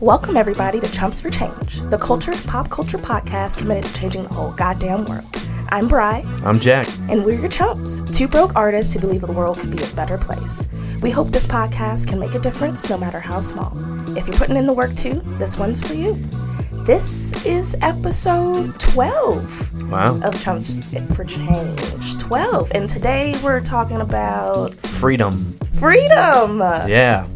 Welcome, everybody, to Chumps for Change, the culture pop culture podcast committed to changing the whole goddamn world. I'm Bry, I'm Jack. and we're your chumps, two broke artists who believe the world could be a better place. We hope this podcast can make a difference no matter how small. If you're putting in the work too, this one's for you. This is episode 12 Wow. of Chumps for Change. 12. And today we're talking about Freedom. freedom. Yeah.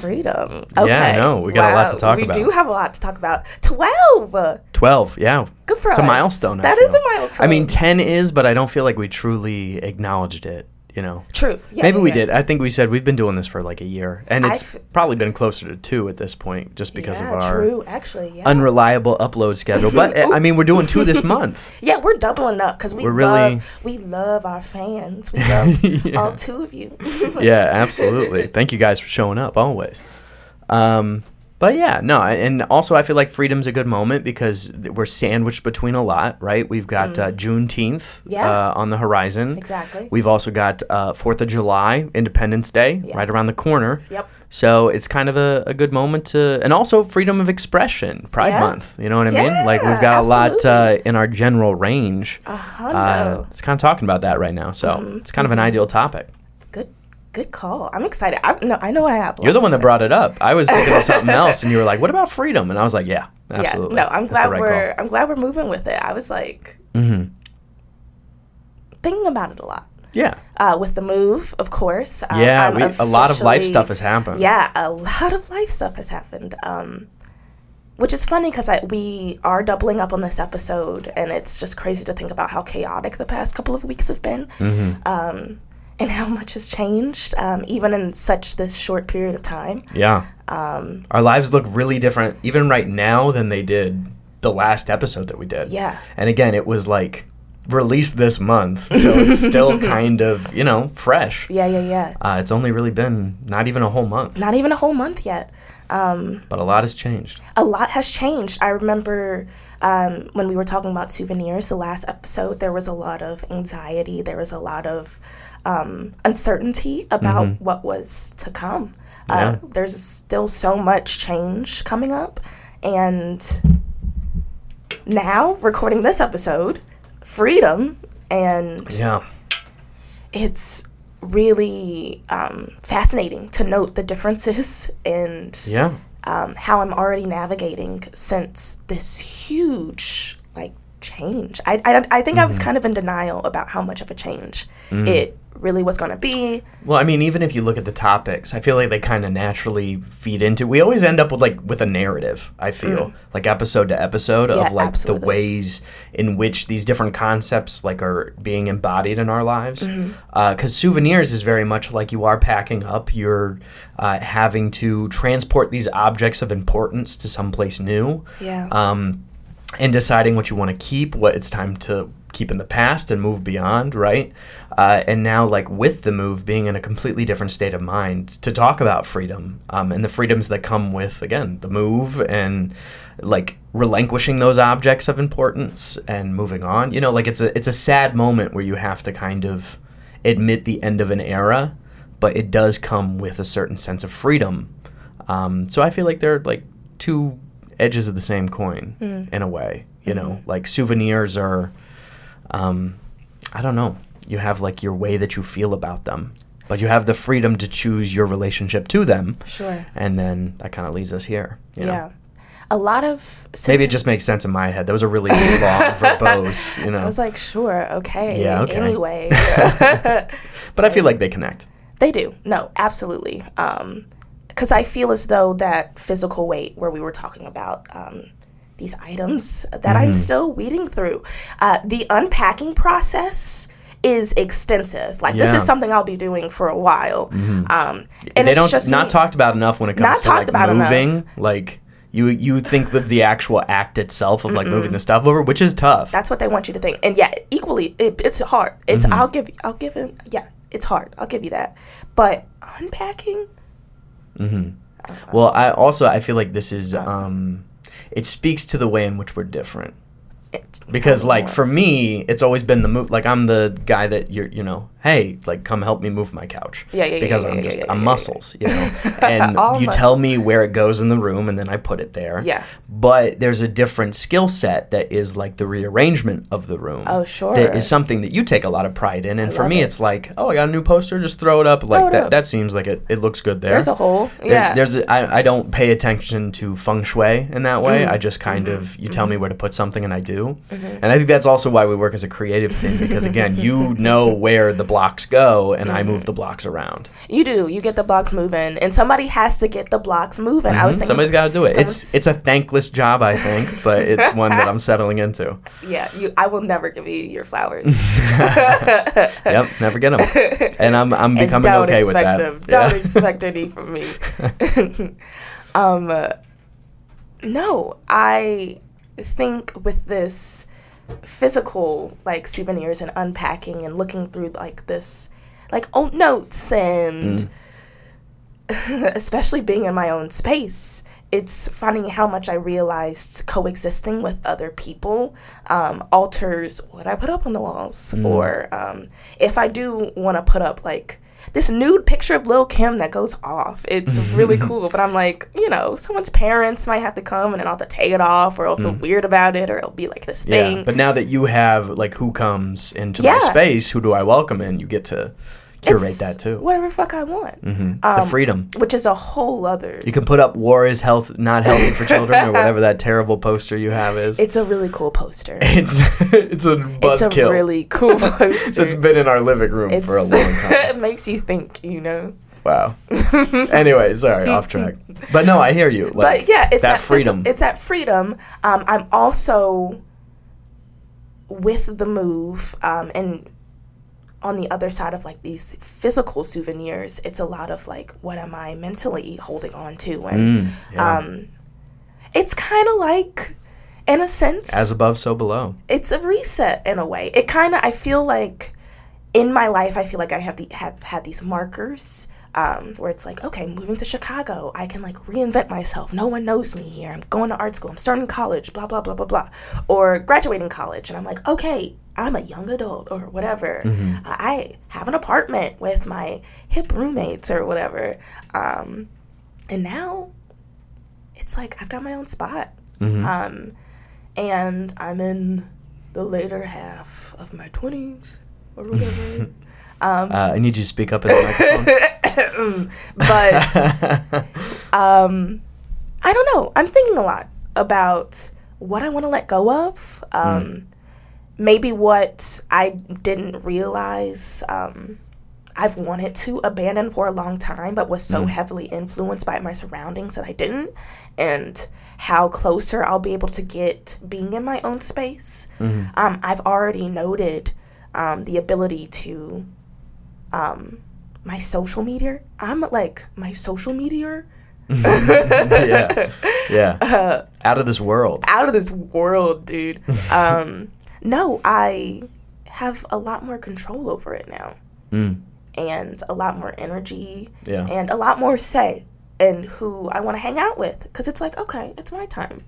Freedom. Okay. Yeah, I know. We got a lot to talk we about. We do have a lot to talk about. 12. 12. Yeah. Good for It's us. It's a milestone. That is a milestone. I mean, 10 is, but I don't feel like we truly acknowledged it, you know? true. Yeah, Maybe yeah, we yeah. did. I think we said we've been doing this for like a year. And it's I've- probably been closer to two at this point just because of our true. Actually, yeah. unreliable upload schedule. But I mean, we're doing two this month. yeah, we're doubling up because we We're really- love we love our fans. We love all two of you. yeah, absolutely. Thank you guys for showing up always. Um, but yeah, no, and also I feel like freedom's a good moment because we're sandwiched between a lot, right? We've got uh, Juneteenth Mm. Yeah. uh, on the horizon. Exactly. We've also got uh, Fourth of July, Independence Day, Yeah. right around the corner. Yep. So it's kind of a, a good moment to, and also freedom of expression, Pride Yeah. Month. You know what I mean? Like we've got a lot uh, in our general range. A Uh, hundo. it's kind of talking about that right now. So Mm-hmm. it's kind of an ideal topic. Good, call. I'm excited. I, no, I know I have. You're the one that say. brought it up. I was thinking of something else, and you were like, "What about freedom?" And I was like, "Yeah, absolutely." Yeah. No, I'm That's glad right we're I'm glad we're moving with it. I was like call. Mhm. thinking about it a lot. Yeah, Uh, with the move, of course. Um, yeah. We, a lot of life stuff has happened. Yeah, a lot of life stuff has happened. Um, which is funny because we are doubling up on this episode, and it's just crazy to think about how chaotic the past couple of weeks have been, Mm-hmm. um, and how much has changed, um, even in such this short period of time. yeah. Um, Our lives look really different, even right now, than they did the last episode that we did. yeah, And again, it was like released this month, so it's still kind of you know fresh. yeah, yeah, yeah. Uh, it's only really been not even a whole month, Not even a whole month yet. Um, but a lot has changed. a lot has changed. I remember um, when we were talking about souvenirs, the last episode, there was a lot of anxiety. There was a lot of um, uncertainty about what was to come. Uh, Yeah. there's still so much change coming up. And now, recording this episode, freedom, and Yeah. it's really um, fascinating to note the differences and Yeah. um, how I'm already navigating since this huge like change. I, I, I think I was kind of in denial about how much of a change it really was going to be. Well, I mean, even if you look at the topics, I feel like they kind of naturally feed into. We always end up with like with a narrative. I feel like episode to episode Mm. Yeah, of like absolutely. the ways in which these different concepts like are being embodied in our lives. Because Mm-hmm. souvenirs is very much like you are packing up. You're uh, having to transport these objects of importance to someplace new Yeah. um, and deciding what you want to keep, what it's time to keep in the past and move beyond, right? Uh, and now, like with the move, being in a completely different state of mind to talk about freedom um, and the freedoms that come with, again, the move and like relinquishing those objects of importance and moving on. You know, like it's a it's a sad moment where you have to kind of admit the end of an era, but it does come with a certain sense of freedom. Um, so I feel like they're like two edges of the same coin in a way. You know, like souvenirs are, um, I don't know. You have like your way that you feel about them, but you have the freedom to choose your relationship to them, sure. and then that kind of leads us here. You know? Yeah. A lot of Maybe it just makes sense in my head. That was a really long verbose, you know. I was like, sure, okay. Yeah, okay. Anyway, but I feel like they connect. they do. No, absolutely. Um, because I feel as though that physical weight, where we were talking about um, these items that Mm-hmm. I'm still weeding through, uh, the unpacking process is extensive. Like this Yeah. Mm-hmm. is something I'll be doing for a while. Um, and they it's don't just not me- talked about enough when it comes Not to talked like about enough. moving. Like you you think that the actual act itself of like moving the stuff over, which is tough. That's what they want you to think. And yeah, equally, it, it's hard. It's Mm-hmm. I'll give I'll give him yeah, it's hard. I'll give you that. But unpacking, Mm hmm. Well, I also I feel like this is Uh-huh. um it speaks to the way in which we're different. it's, Because like more. for me, it's always been the move like I'm the guy that you're you know, hey, like come help me move my couch. Yeah, yeah, yeah, Because yeah, I'm yeah, just yeah, I'm muscles, you know. And you tell me where it goes in the room, and then I put it there. Yeah. But there's a different skill set that is like the rearrangement of the room. Oh, sure. That is something that you take a lot of pride in, and for me, it. it's like, oh, I got a new poster, just throw it up. Like it that. up. That seems like it. It looks good there. There's a hole. There's, Yeah. there's a, I, I don't pay attention to feng shui in that way. Mm. I just kind Mm-hmm. of you tell me where to put something and I do. And I think that's also why we work as a creative team because again, you know where the blocks go and I Mm-hmm. move the blocks around. You do. You get the blocks moving, and somebody has to get the blocks moving. I was Mhm. thinking, Somebody's got to do it. It's it's a thankless job, I think, but it's one that I'm settling into. yeah. You, I will never give you your flowers. Yep, never get them, and I'm I'm and becoming okay with that. them. Don't Yeah. expect any from me. um, no, I think with this physical like souvenirs and unpacking and looking through like this like old notes and especially being in my own space it's funny how much i realized coexisting with other people um, alters what i put up on the walls or um, if i do want to put up like this nude picture of Lil Kim that goes off. It's really cool, but I'm like, you know, someone's parents might have to come and then I'll have to take it off, or I'll feel mm. weird about it, or it'll be like this thing. Yeah, but now that you have like who comes into Yeah. my space, who do I welcome in? You get to curate It's that too. Whatever fuck I want, hmm the um, freedom. which is a whole other. You can put up "War is health not healthy for children" or whatever that terrible poster you have is. It's a really cool poster. It's it's a buzzkill. It's a really cool poster. that's been in our living room It's, for a long time. it makes you think, you know. Wow. anyway, sorry, off track. But no, I hear you. Like, but yeah, it's that that, freedom. It's that freedom. Um, I'm also with the move, um, and on the other side of like these physical souvenirs, it's a lot of like, what am I mentally holding on to, and Mm, yeah. um, it's kind of like, in a sense, as above, so below. it's a reset in a way. It kind of I feel like in my life I feel like I have the have had these markers um, where it's like okay, moving to Chicago, I can like reinvent myself. No one knows me here. I'm going to art school. I'm starting college. Blah blah blah blah blah. Or graduating college, and I'm like okay. I'm a young adult or whatever. Mm-hmm. Uh, I have an apartment with my hip roommates or whatever. Um, and now it's like I've got my own spot. Mhm. Um, and I'm in the later half of my 20s or whatever. um, Uh, I need you to speak up in the microphone. but um, I don't know. I'm thinking a lot about what I want to let go of. Um, Maybe what I didn't realize um, I've wanted to abandon for a long time, but was so heavily influenced by my surroundings that I didn't, and how closer I'll be able to get being in my own space. Um, I've already noted um, the ability to um, my social media. I'm like my social media yeah, yeah. uh, Out of this world. out of this world, dude. Um, no, I have a lot more control over it now, Mm, and a lot more energy, yeah. and a lot more say in who I want to hang out with. Because it's like, okay, it's my time,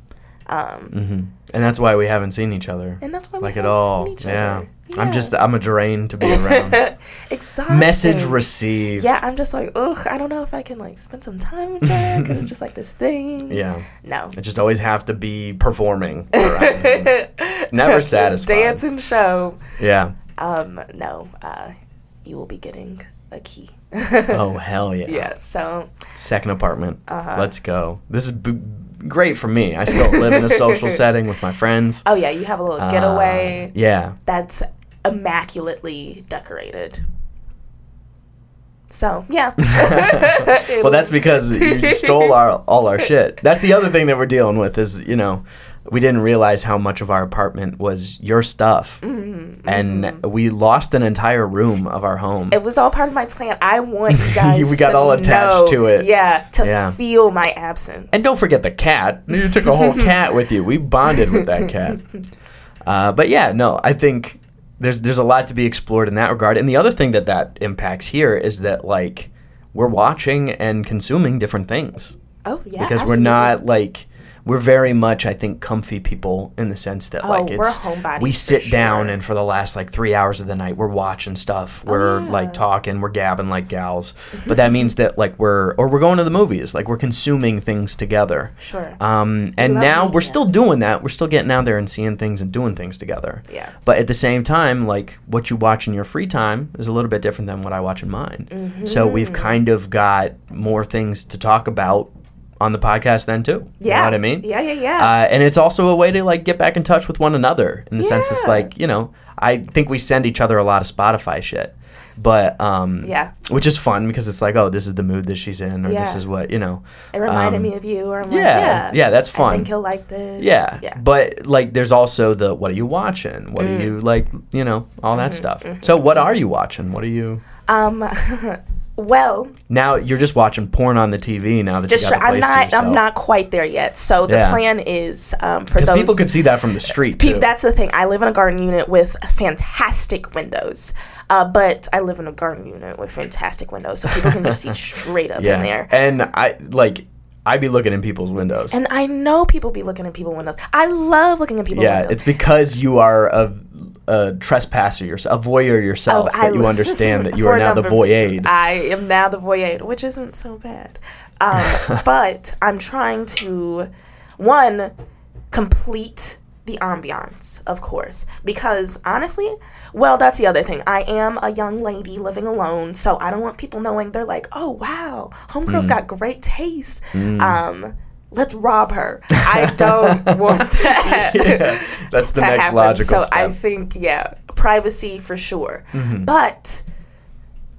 um, hmm And that's why we haven't seen each other. and that's why we like at all. seen each Yeah. other. I'm just I'm a drain to be around. exhausting. Message received. Yeah, I'm just like, ugh, I don't know if I can like spend some time with her because it's just like this thing. Yeah. No. I just always have to be performing. never satisfied. dance and show. Yeah. Um, no, uh, you will be getting a key. Oh hell yeah. yeah. So Second apartment. Uh-huh. Let's go. This is b- great for me. I still live in a social setting with my friends. oh yeah, you have a little getaway Uh, yeah. that's immaculately decorated. So yeah. Well, that's because you stole our all our shit. That's the other thing that we're dealing with is you know we didn't realize how much of our apartment was your stuff, Mm-hmm, and we lost an entire room of our home. It was all part of my plan. I want you guys. We got to all attached know- to it. Yeah, to Yeah. feel my absence. And don't forget the cat. You took a whole cat with you. We bonded with that cat. Uh, but yeah, no, I think there's there's a lot to be explored in that regard. And the other thing that that impacts here is that like we're watching and consuming different things oh yeah, because absolutely. we're not like we're very much I think comfy people in the sense that like Oh, we're it's we sit down sure. and for the last like three hours of the night we're watching stuff we're Oh, yeah. like talking we're gabbing like gals but that means that like we're or we're going to the movies like we're consuming things together Sure. um, and now we're still doing that we're still getting out there and seeing things and doing things together Yeah. but at the same time like what you watch in your free time is a little bit different than what i watch in mine so Mm-hmm. we've kind of got more things to talk about on the podcast then too yeah. you know what i mean Yeah, yeah, yeah. uh, and it's also a way to like get back in touch with one another in the sense it's like you know i think we send each other a lot of spotify shit but um Yeah. which is fun because it's like oh this is the mood that she's in or this is what you know it reminded um, me of you, or I'm like, yeah, yeah, yeah, that's I fun. think he'll like this. yeah. yeah. But like there's also the what are you watching? What Mm. are you like, you know, all Mm-hmm, that stuff. So what are you watching? What are you Um, well, Now you're just watching porn on the TV now that just you got I'm not. I'm not quite there yet. So the Yeah. plan is um, for those people could see that from the street Pe- that's the thing. I live in a garden unit with fantastic windows, uh, but I live in a garden unit with fantastic windows, so people can just see straight up yeah. in there. And I like I'd be looking in people's windows. And I know people be looking in people windows. I love looking in people yeah, windows. it's because you are a, a trespasser yourself, a voyeur yourself, Oh, I that you understand that you are now the voyeur. I am now the voyeur, which isn't so bad. Um, but I'm trying to, one, complete the ambiance, of course, because honestly, well, that's the other thing. I am a young lady living alone, so I don't want people knowing they're like, oh wow, Mm. homegirl's got great taste. Um, let's rob her. I don't want that. Yeah, that's the to next happen. logical so step. Mm-hmm. I think, yeah, privacy for sure. But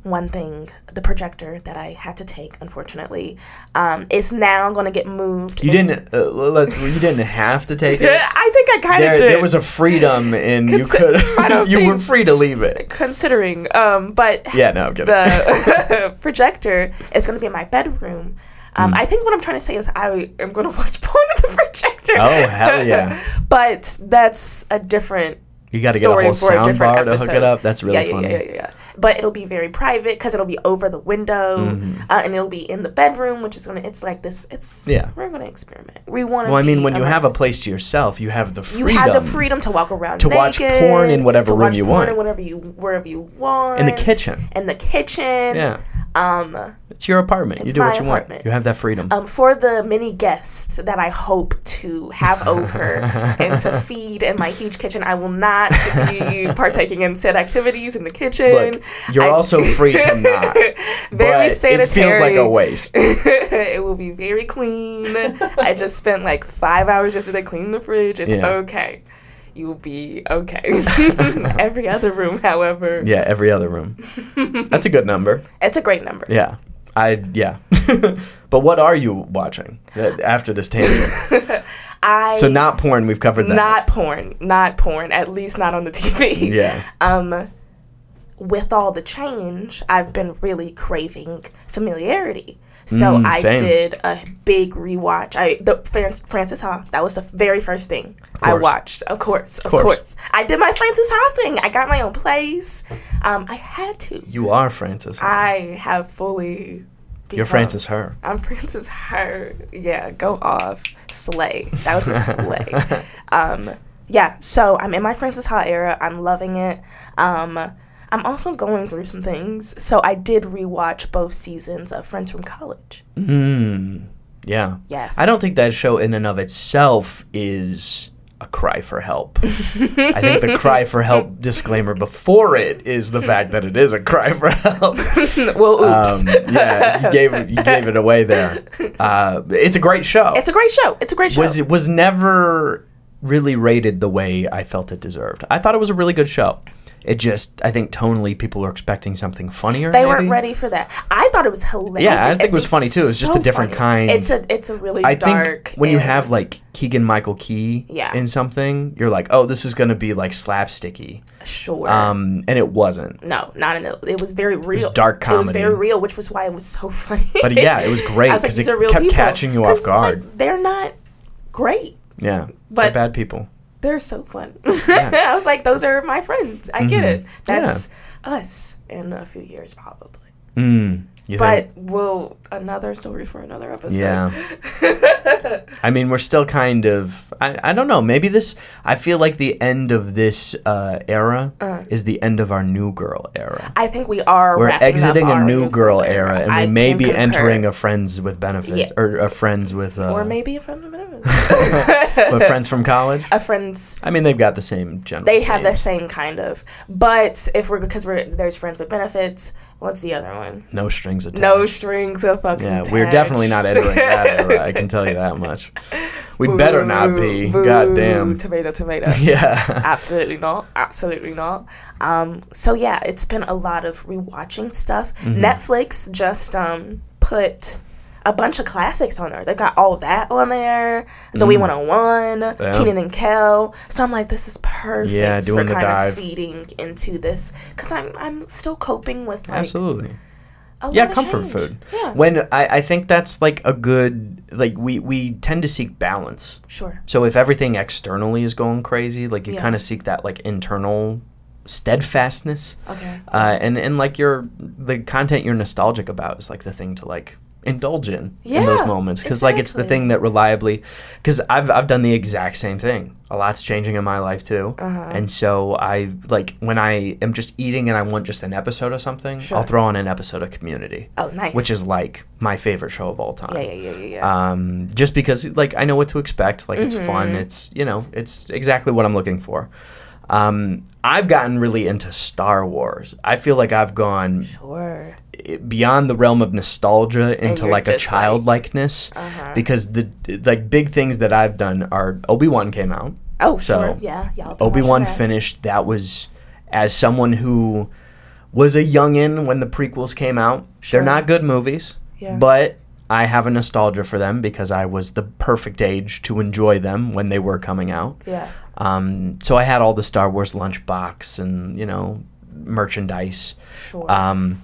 one thing, the projector that I had to take, unfortunately, um, is now going to get moved. you didn't. Uh, let, you didn't have to take it. I think I kind of there, did. there was a freedom in you could you were free to leave it. considering, um, but Yeah, no, I'm kidding. the projector is going to be in my bedroom. Um, Hmm. I think what I'm trying to say is I am going to watch porn at the projector. Oh, hell yeah. but that's a different you got to get a story whole for a sound different bar to hook episode. it up. That's really yeah, yeah, funny. Yeah, yeah, yeah. But it'll be very private because it'll be over the window, Mm-hmm. uh, and it'll be in the bedroom, which is gonna. It's like this. It's Yeah. We're gonna experiment. We want to. Well, I mean, when you have a place to yourself, you have the you freedom. have the freedom to walk around to watch porn in whatever to room watch you porn want. in whatever you wherever you want In the kitchen. in the kitchen. Yeah, Um, it's your apartment. you It's do what you apartment. want. You have that freedom. um, for the many guests that I hope to have over and to feed in my huge kitchen, I will not be partaking in said activities in the kitchen. Look, you're I- also free to not. very sanitary. It feels like a waste. it will be very clean. I just spent like five hours yesterday cleaning the fridge. It's Yeah. okay. You will be okay. Every other room, however, Yeah, every other room. That's a good number. it's a great number. Yeah, I yeah. but what are you watching after this tangent? I So not porn. We've covered that. not porn, not porn. At least not on the TV. Yeah. Um, with all the change, I've been really craving familiarity. So Mm, I same. did a big rewatch. I the Frances Ha. That was the very first thing I watched. Of course, of course. course. I did my Frances Ha thing. I got my own place. Um, I had to. You are Francis. I have fully. You're Francis Her. I'm Francis Her. Yeah, go off. Slay. That was a slay. um, yeah, so I'm in my Frances Ha era. I'm loving it. Um, I'm also going through some things. So I did rewatch both seasons of Friends from College. Mm, yeah. Yes. I don't think that show in and of itself is a cry for help. I think the cry for help disclaimer before it is the fact that it is a cry for help. well, oops. Um, yeah, you gave it, you gave it away there. Uh, it's a great show. it's a great show. It's a great show. was it was never really rated the way I felt it deserved. I thought it was a really good show. It just, I think tonally, people were expecting something funnier. they maybe. weren't ready for that. I thought it was hilarious. Yeah, I think it was funny, too. It's just a different kind. It's a it's a really I dark. think when you have like Keegan Michael Key Yeah. in something, you're like, oh, this is gonna be like slapsticky. sure. Um, and it wasn't. No, not in it. It was very real. dark comedy. It was very real, which was why it was so funny. But yeah, it was great because was like, it kept people. catching you off 'Cause, like, guard. they're not great. Yeah, they're bad people. They're so fun. I was like, those are my friends. I get Mm-hmm. it. That's us in a few years, probably. Mm. But think? we'll another story for another episode. Yeah. I mean, we're still kind of. I, I don't know. Maybe this. I feel like the end of this uh, era Uh. is the end of our new girl era. I think we are. We're exiting a our new girl era, and we may be concur. entering a friends with benefits Yeah. or a friends with. Uh, or maybe a friend with benefits. but friends from college. a friend's. I mean, they've got the same general. They have the same kind of, but if we're because we're there's friends with benefits. What's the other one? no strings attached. No strings of fucking. Yeah, we're definitely not entering that era. I can tell you that much. We better not be. Boo, God damn. Tomato, tomato. Yeah. Absolutely not. Absolutely not. Um, so yeah, it's been a lot of rewatching stuff. Mm-hmm. Netflix just um put a bunch of classics on there. They got all that on there. Zoey 101, Mm. Yeah. Kenan and Kel. So I'm like, this is perfect Yeah, for kind dive. of feeding into this because I'm I'm still coping with like Absolutely. a yeah of comfort change. food Yeah, when I, I think that's like a good like we we tend to seek balance sure. so if everything externally is going crazy like you Yeah. kind of seek that like internal steadfastness Okay. uh, and and like your the content you're nostalgic about is like the thing to like indulge in in those moments because like it's the thing that reliably because I've, I've done the exact same thing a lot's changing in my life too Uh-huh. and so i like when i am just eating and i want just an episode of something Sure. i'll throw on an episode of community Oh, nice. which is like my favorite show of all time yeah, yeah, yeah, yeah, yeah. um, just because like I know what to expect. Like it's fun. Mm-hmm. It's you know it's exactly what I'm looking for. Um, I've gotten really into Star Wars. I feel like I've gone sure. Beyond the realm of nostalgia into like a just like- childlikeness Uh-huh. because the like big things that I've done are Obi Wan came out. Oh, So, sure. Yeah, y'all. Obi Wan that. finished. That was as someone who was a youngin when the prequels came out. Sure. They're not good movies, Yeah. but I have a nostalgia for them because I was the perfect age to enjoy them when they were coming out. Yeah. Um, so I had all the Star Wars lunchbox and you know merchandise. Sure. Um,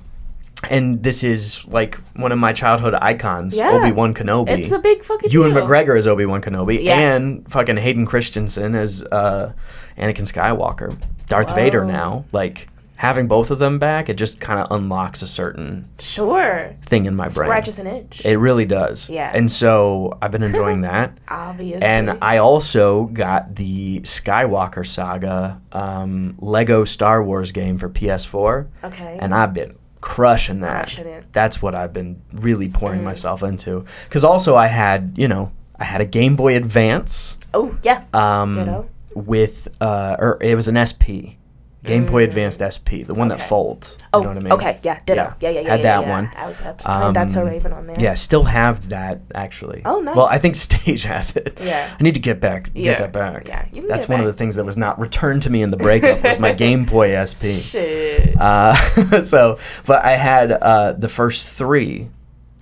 and this is like one of my childhood icons, Yeah. Obi Wan Kenobi. it's a big fucking Ewan deal. McGregor as Obi Wan Kenobi, Yeah. and fucking Hayden Christensen as uh, Anakin Skywalker, Darth Vader. Now, like having both of them back, it just kind of unlocks a certain Sure. thing in my brain. Scratches an itch. It really does. Yeah. And so I've been enjoying that. Obviously. And I also got the Skywalker Saga um, Lego Star Wars game for PS4, okay. and I've been crushing that. Crushing it. That's what I've been really pouring Mm. myself into. Because also I had, you know, I had a Game Boy Advance oh yeah. um, Ditto. with, uh, or it was an SP. Game Boy Advanced SP, the one that Mm. Okay. folds. You Oh, know what I mean? okay. Yeah. Ditto. Yeah. Yeah. Yeah. Yeah. Had yeah, that yeah. one. I was, playing That's So Um, Raven on there. Yeah, still have that actually. Oh, nice. Well, I think Stage has it. Yeah. I need to get back, Yeah. get that back. Yeah, you can That's get one of the things that was not returned to me in the breakup was my Game Boy SP. Shit. Uh, so, but I had uh, the first three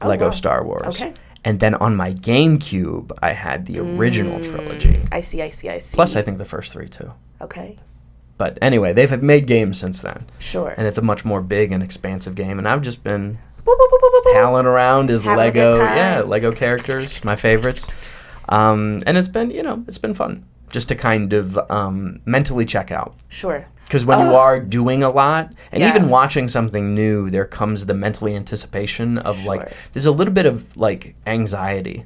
Lego Oh, wow. Star Wars. Okay. And then on my GameCube, I had the original Mm. trilogy. I see. I see. I see. Plus, I think the first three too. Okay. But anyway, they've made games since then, Sure. and it's a much more big and expansive game. And I've just been palling around as Having Lego, yeah, Lego characters, my favorites. Um, and it's been, you know, it's been fun just to kind of um, mentally check out. Sure. Because when you are doing a lot, and Yeah. even watching something new, there comes the mentally anticipation of like, there's a little bit of like anxiety.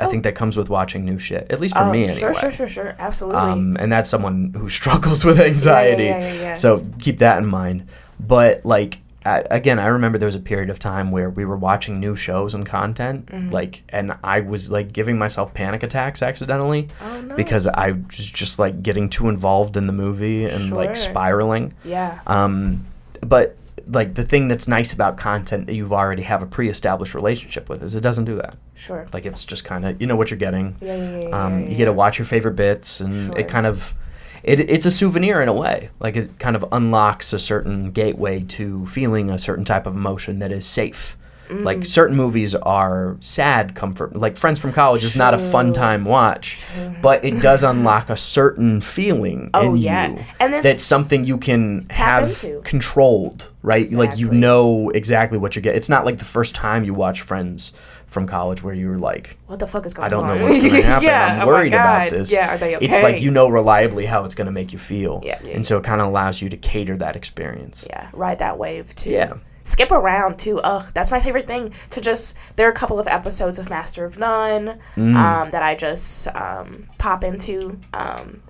I Oh. think that comes with watching new shit, at least for Oh, me anyway. Sure. Sure. Sure. Sure. Absolutely. Um, and that's someone who struggles with anxiety. yeah, yeah, yeah. So keep that in mind. But like I, again, I remember there was a period of time where we were watching new shows and content, Mm-hmm. like, and I was like giving myself panic attacks accidentally Oh, no. because I was just like getting too involved in the movie and like spiraling. yeah. Um, but like the thing that's nice about content that you've already have a pre-established relationship with is it doesn't do that. Sure. Like it's just kind of you know what you're getting. Yeah. Yeah. Yeah. Um, yeah, you get to watch your favorite bits, and Sure. it kind of it, it's a souvenir in a way. Like it kind of unlocks a certain gateway to feeling a certain type of emotion that is safe. Mm. Like certain movies are sad comfort. Like Friends from College is not a fun time watch, but it does unlock a certain feeling Oh, in yeah. you. And that's something you can have into. controlled, right? Like you know exactly what you get. It's not like the first time you watch Friends from college where you were like, What the fuck is going on?" I don't on? know what's going to happen. yeah. I'm oh worried about this. Yeah. Are they okay? It's like you know reliably how it's going to make you feel. Yeah, yeah, and so it kind of allows you to cater that experience. Yeah. Ride that wave too. Yeah. Skip around too. Ugh, that's my favorite thing. To just there are a couple of episodes of Master of None Mm. um, that I just um, pop into. Um,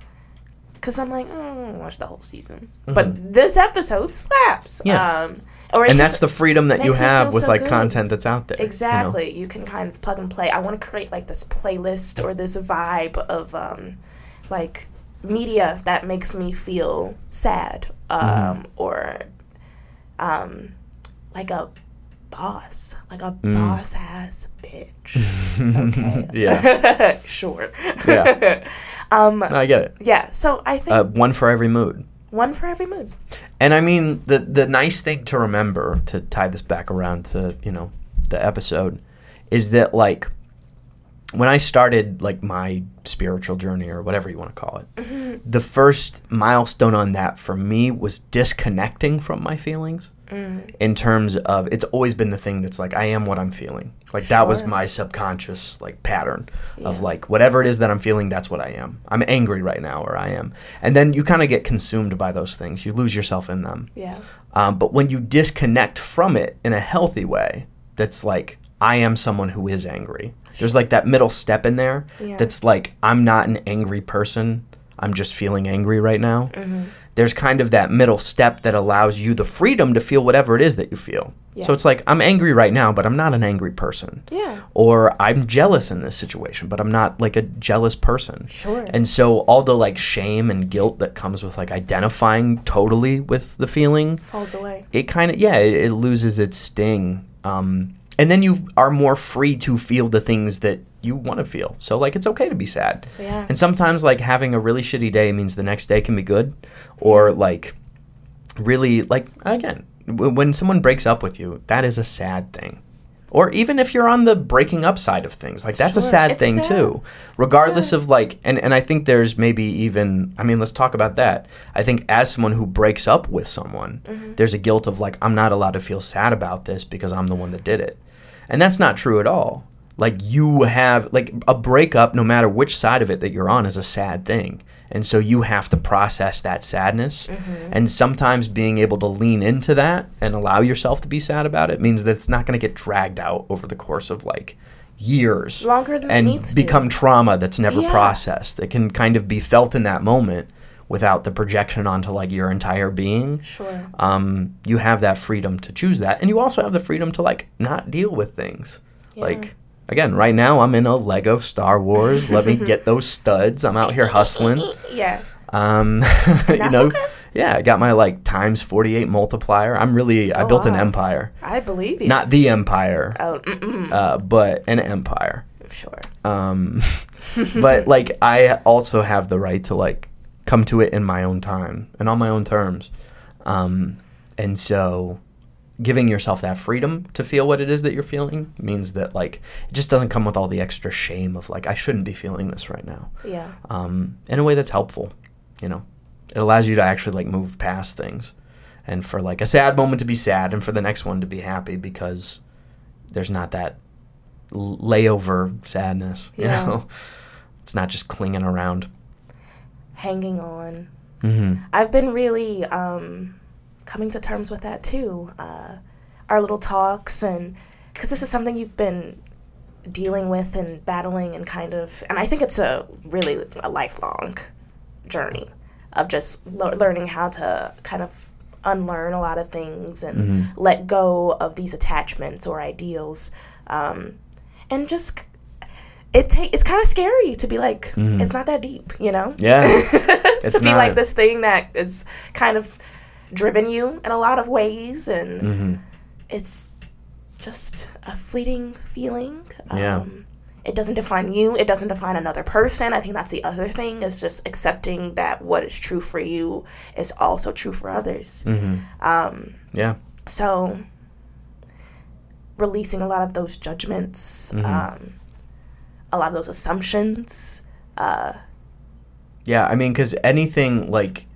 Cause I'm like, mm, I don't wanna watch the whole season, but this episode slaps. Mm-hmm. Yeah. Um, or and that's the freedom that you have with so like good. content that's out there. you know? Exactly. You, can kind of plug and play. I want to create like this playlist or this vibe of um, like media that makes me feel sad um, Mm-hmm. or um, like a boss, like a Mm. boss ass bitch. Okay. Yeah. sure. Yeah. um, No, I get it. yeah. So I think Uh, one for every mood. one for every mood. And I mean, the the nice thing to remember to tie this back around to you know the episode is that like when I started like my spiritual journey or whatever you want to call it, the first milestone on that for me was disconnecting from my feelings. In terms of, it's always been the thing that's like I am what I'm feeling. Like that was my subconscious like pattern of like whatever it is that I'm feeling, that's what I am. I'm angry right now, or I am, and then you kind of get consumed by those things. You lose yourself in them. Yeah. Um, but when you disconnect from it in a healthy way, that's like, I am someone who is angry. There's like that middle step in there Yeah. that's like, I'm not an angry person. I'm just feeling angry right now. Mm-hmm. There's kind of that middle step that allows you the freedom to feel whatever it is that you feel. Yeah. So it's like, I'm angry right now, but I'm not an angry person. Yeah. Or I'm jealous in this situation, but I'm not like a jealous person. Sure. And so all the like shame and guilt that comes with like identifying totally with the feeling Falls away. it kind of yeah it, it loses its sting um, and then you are more free to feel the things that you want to feel. So like it's okay to be sad. Yeah. and sometimes like having a really shitty day means the next day can be good. Or like really like again w- when someone breaks up with you that is a sad thing. Or even if you're on the breaking up side of things like that's a sad it's thing sad. too. Regardless of like and, and i think there's maybe even i mean let's talk about that. I think as someone who breaks up with someone Mm-hmm. there's a guilt of like i'm not allowed to feel sad about this because i'm the one that did it and that's not true at all. Like you have like a breakup no matter which side of it that you're on is a sad thing. And so you have to process that sadness. Mm-hmm. And sometimes being able to lean into that and allow yourself to be sad about it means that it's not going to get dragged out over the course of like years Longer than it and needs to. become trauma that's never Yeah. processed. It can kind of be felt in that moment without the projection onto like your entire being Sure. um, you have that freedom to choose that and you also have the freedom to like not deal with things Yeah. like again right now i'm in a lego star wars let me get those studs i'm out here hustling Yeah. um, you know okay. yeah i got my like times 48 multiplier i'm really i Go built an empire I believe you. not the empire Oh, uh, but an empire sure. um, but like I also have the right to like come to it in my own time and on my own terms. Um, and so giving yourself that freedom to feel what it is that you're feeling means that like it just doesn't come with all the extra shame of like I shouldn't be feeling this right now. Yeah. Um, in a way that's helpful, you know. It allows you to actually like move past things. And for like a sad moment to be sad and for the next one to be happy because there's not that layover sadness, you Yeah. know. It's not just clinging around. Hanging on. hmm I've been really um, coming to terms with that too. Uh, our little talks, and because this is something you've been dealing with and battling, and kind of, and I think it's a really a lifelong journey of just le- learning how to kind of unlearn a lot of things and let go of these attachments or ideals, um, and just. It take it's kind of scary to be like it's not that deep, you know. Yeah. to be like this thing that is kind of driven you in a lot of ways and hmm it's just a fleeting feeling Yeah. um, it doesn't define you it doesn't define another person i think that's the other thing is just accepting that what is true for you is also true for others hmm um, Yeah. so releasing a lot of those judgments Mhm. um, a lot of those assumptions uh, Yeah, I mean, because anything like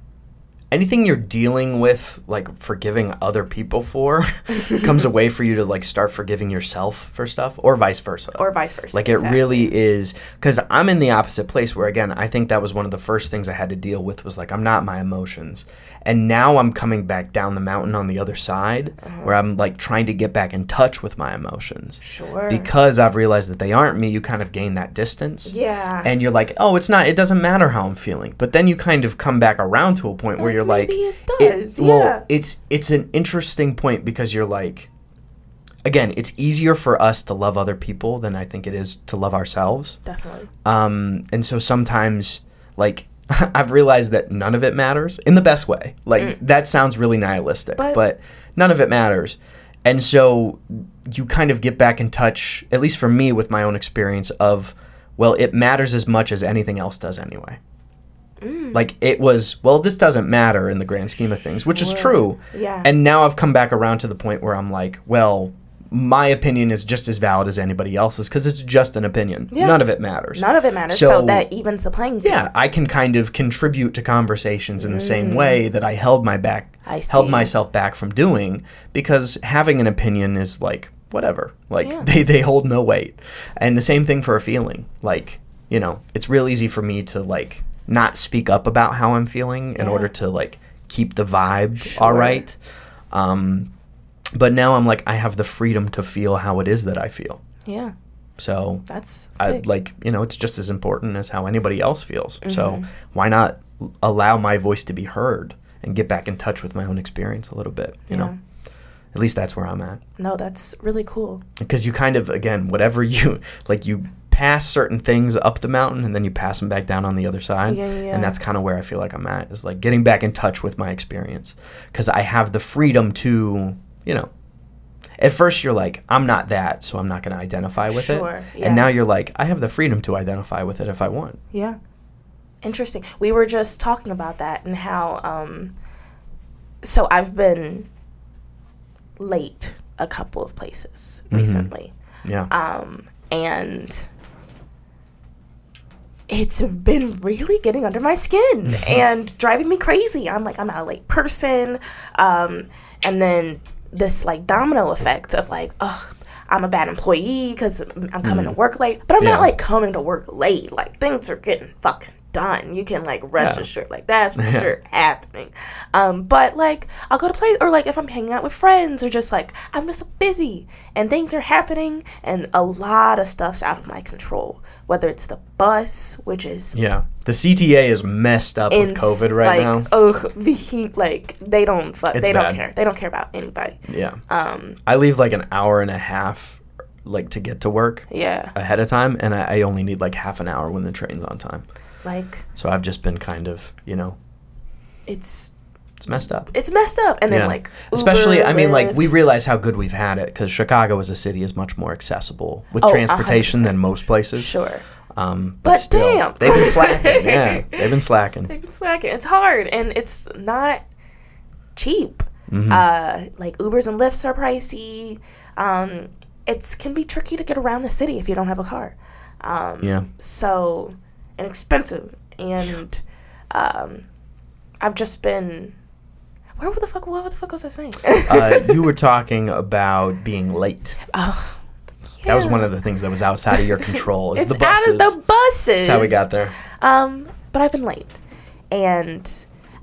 anything you're dealing with like forgiving other people for comes a way for you to like start forgiving yourself for stuff or vice versa or vice versa. like it exactly. really is because i'm in the opposite place where again i think that was one of the first things i had to deal with was like i'm not my emotions and now i'm coming back down the mountain on the other side Uh-huh. where i'm like trying to get back in touch with my emotions Sure. because i've realized that they aren't me you kind of gain that distance yeah. and you're like, oh, it's not. It doesn't matter how I'm feeling. But then you kind of come back around to a point where you're like, it does, Well, yeah. it's it's an interesting point because you're like, again, it's easier for us to love other people than I think it is to love ourselves. Definitely. Um, and so sometimes, like, I've realized that none of it matters in the best way. Like, that sounds really nihilistic, Mm. But- but none of it matters. And so you kind of get back in touch, at least for me, with my own experience of, well, it matters as much as anything else does anyway. Mm. Like, it was, well, this doesn't matter in the grand scheme of things, which is true. Yeah. And now I've come back around to the point where I'm like, well, my opinion is just as valid as anybody else's because it's just an opinion. Yeah. None of it matters. None of it matters. So, So- that evens the playing field. Yeah, I can kind of contribute to conversations in the same way that I held my back Mm. Held myself back from doing because having an opinion is like whatever. Like Yeah. they they hold no weight. And the same thing for a feeling. Like, you know, it's real easy for me to like not speak up about how I'm feeling in Yeah. order to like keep the vibe all Sure. right. Um but now I'm like I have the freedom to feel how it is that I feel. Yeah. So That's I, like you know it's just as important as how anybody else feels so Mm-hmm. why not allow my voice to be heard and get back in touch with my own experience a little bit you know at least that's where i'm at no, that's really cool. because you kind of again whatever you like you pass certain things up the mountain and then you pass them back down on the other side Yeah, yeah, and that's kind of where i feel like i'm at is like getting back in touch with my experience because i have the freedom to you know at first you're like i'm not that so i'm not going to identify with Sure, it yeah. and now you're like i have the freedom to identify with it if i want Yeah. Interesting. We were just talking about that and how um so I've been late a couple of places Mm-hmm. recently. yeah Um and it's been really getting under my skin and driving me crazy. I'm like I'm not a late person. Um and then this like domino effect of like, ugh, I'm a bad employee because I'm coming to work late. But I'm Mm. Yeah. not like coming to work late. Like things are getting fucking done. You can like rest Yeah. assured. Like that's for Yeah. sure happening. Um, but like I'll go to play or like if I'm hanging out with friends or just like I'm just busy and things are happening and a lot of stuff's out of my control. Whether it's the bus, which is yeah the cta is messed up with covid right like, now Ugh, the like they don't fuck. They don't care. They don't care about anybody. yeah Um, i leave like an hour and a half like to get to work yeah, ahead of time and I, I only need like half an hour when the train's on time like so i've just been kind of you know it's it's messed up it's messed up. And then Yeah. like especially i mean like we realize how good we've had it because chicago as a city is much more accessible with Oh, transportation 100%. than most places sure. um But still, damn. they've been slacking yeah they've been slacking They've been slacking. It's hard and it's not cheap. Mm-hmm. Uh, like Ubers and Lyfts are pricey. Um, it can be tricky to get around the city if you don't have a car. Um, yeah So inexpensive and um, I've just been. Where the fuck? What the fuck was I saying? uh, you were talking about being late oh, Yeah. that was one of the things that was outside of your control is It's the buses out of the buses. that's how we got there Um, but I've been late, and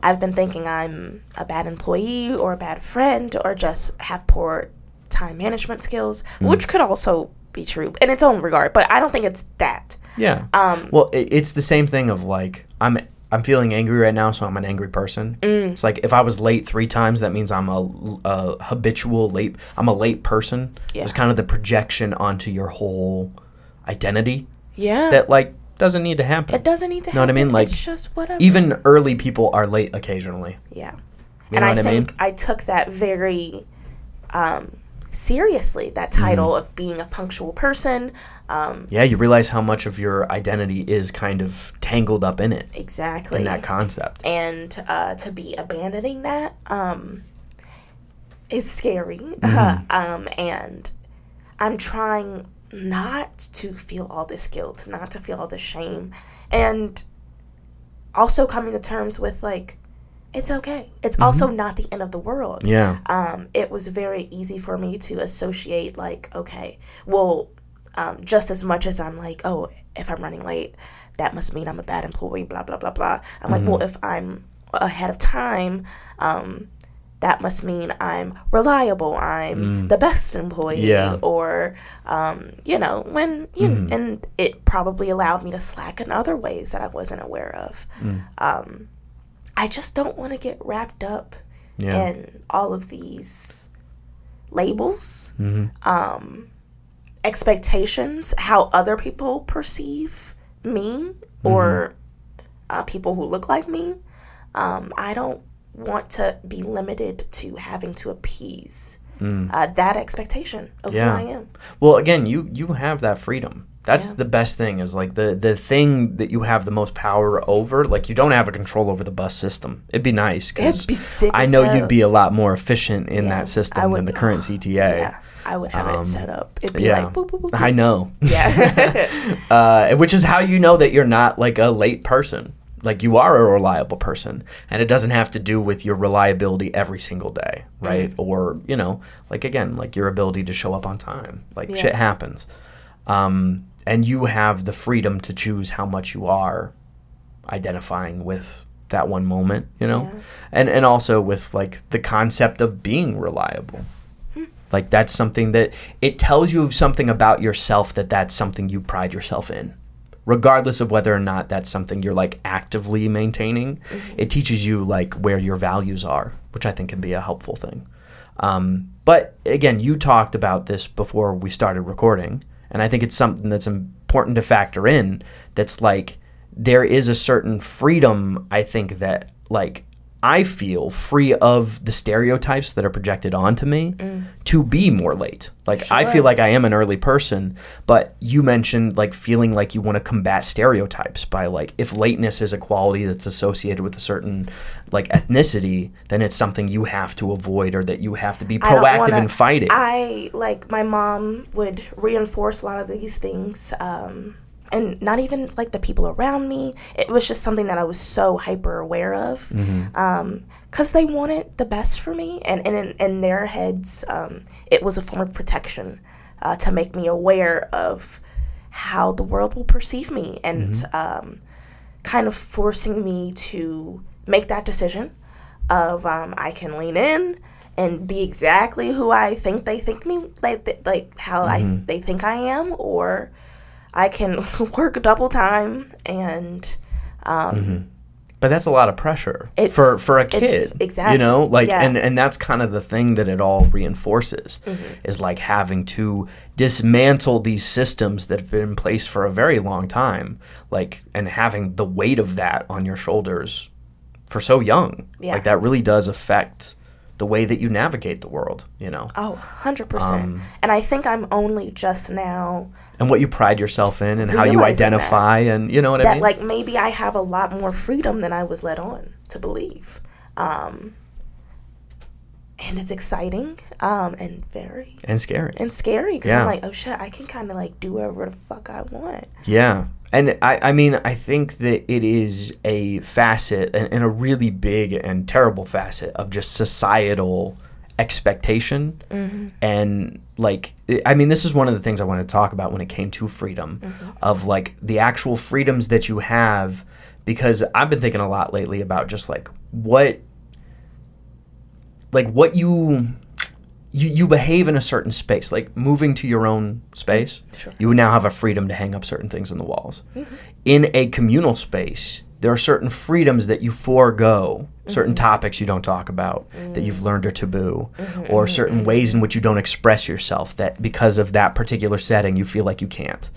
I've been thinking I'm a bad employee or a bad friend or just have poor time management skills, Mm. which could also be true in its own regard. But I don't think it's that. yeah Um, Well, it's the same thing of like I'm I'm feeling angry right now, so I'm an angry person. Mm. It's like if I was late three times, that means I'm a, a habitual late. I'm a late person. Yeah. It's kind of the projection onto your whole identity yeah, that like doesn't need to happen. it doesn't need to. You Know what I mean? Like, it's just whatever. Even early people are late occasionally. yeah, You and know I what I think mean? I took that very um, seriously. That Mm-hmm. title of being a punctual person. Um, Yeah, you realize how much of your identity is kind of tangled up in it, exactly. in that concept. and uh, to be abandoning that um, is scary. Mm-hmm. um, and I'm trying not to feel all this guilt, not to feel all this shame, and also coming to terms with like it's okay. It's also not the end of the world. Yeah. Um, it was very easy for me to associate, like, okay, well, um, just as much as I'm like, oh, if I'm running late, that must mean I'm a bad employee, blah, blah, blah, blah. I'm like, well, if I'm ahead of time, um, that must mean I'm reliable. I'm the best employee, Yeah. or um, you know, when you and it probably allowed me to slack in other ways that I wasn't aware of. Um, I just don't want to get wrapped up Yeah. in all of these labels, Mm-hmm. um, expectations, how other people perceive me or uh, people who look like me. Um, I don't want to be limited to having to appease uh, that expectation of Yeah. who I am. Well, again, you you have that freedom. That's Yeah. the best thing is like the the thing that you have the most power over. Like you don't have a control over the bus system. It'd be nice because It'd be sick I know you'd be a lot more efficient in Yeah, that system than the current CTA. Yeah, I would have it set up. It'd be yeah. like boop, boop, boop, boop. I know. Yeah. uh, which is how you know that you're not like a late person. Like you are a reliable person, and it doesn't have to do with your reliability every single day, right? Mm-hmm. Or you know, like again, like your ability to show up on time. Like Yeah. shit happens, um, and you have the freedom to choose how much you are identifying with that one moment, you know, Yeah. and and also with like the concept of being reliable. Like that's something that it tells you something about yourself that that's something you pride yourself in. Regardless of whether or not that's something you're like actively maintaining, it teaches you like where your values are, which I think can be a helpful thing. Um, but again, you talked about this before we started recording, and I think it's something that's important to factor in. That's like there is a certain freedom I think that like I feel free of the stereotypes that are projected onto me to be more late. Like I feel like I am an early person, but you mentioned like feeling like you want to combat stereotypes by like if lateness is a quality that's associated with a certain like ethnicity, then it's something you have to avoid or that you have to be proactive wanna- in fighting. I like my mom would reinforce a lot of these things, um, and not even like the people around me. It was just something that I was so hyper aware of, because they wanted the best for me, and, and in, in their heads, um, it was a form of protection uh, to make me aware of how the world will perceive me, and um, kind of forcing me to make that decision of um, I can lean in and be exactly who I think they think me like th- like how I they think I am, or I can work double time and um, but that's a lot of pressure It's- for for a kid exactly, you know like yeah. and and that's kind of the thing that it all reinforces Mm-hmm. is like having to dismantle these systems that have been in place for a very long time like and having the weight of that on your shoulders for so young Yeah. like that really does affect the way that you navigate the world you know oh, 100%. Um, and I think I'm only just now and what you pride yourself in and how you Realizing that. identify and you know what i mean? that like maybe I have a lot more freedom than I was led on to believe. Um, and it's exciting um, and very and scary and scary because Yeah. I'm like, oh shit, I can kind of like do whatever the fuck I want. Yeah. And I, I mean, I think that it is a facet and, and a really big and terrible facet of just societal expectation. And like, I- I mean, this is one of the things I want to talk about when it came to freedom of like the actual freedoms that you have. Because I've been thinking a lot lately about just like what, like what you you, you behave in a certain space, like moving to your own space. Sure. You now have a freedom to hang up certain things in the walls. Mm-hmm. In a communal space, there are certain freedoms that you forego, certain mm-hmm. topics you don't talk about that you've mm. learned are taboo, mm-hmm. or certain ways in which you don't express yourself that because of that particular setting you feel like you can't.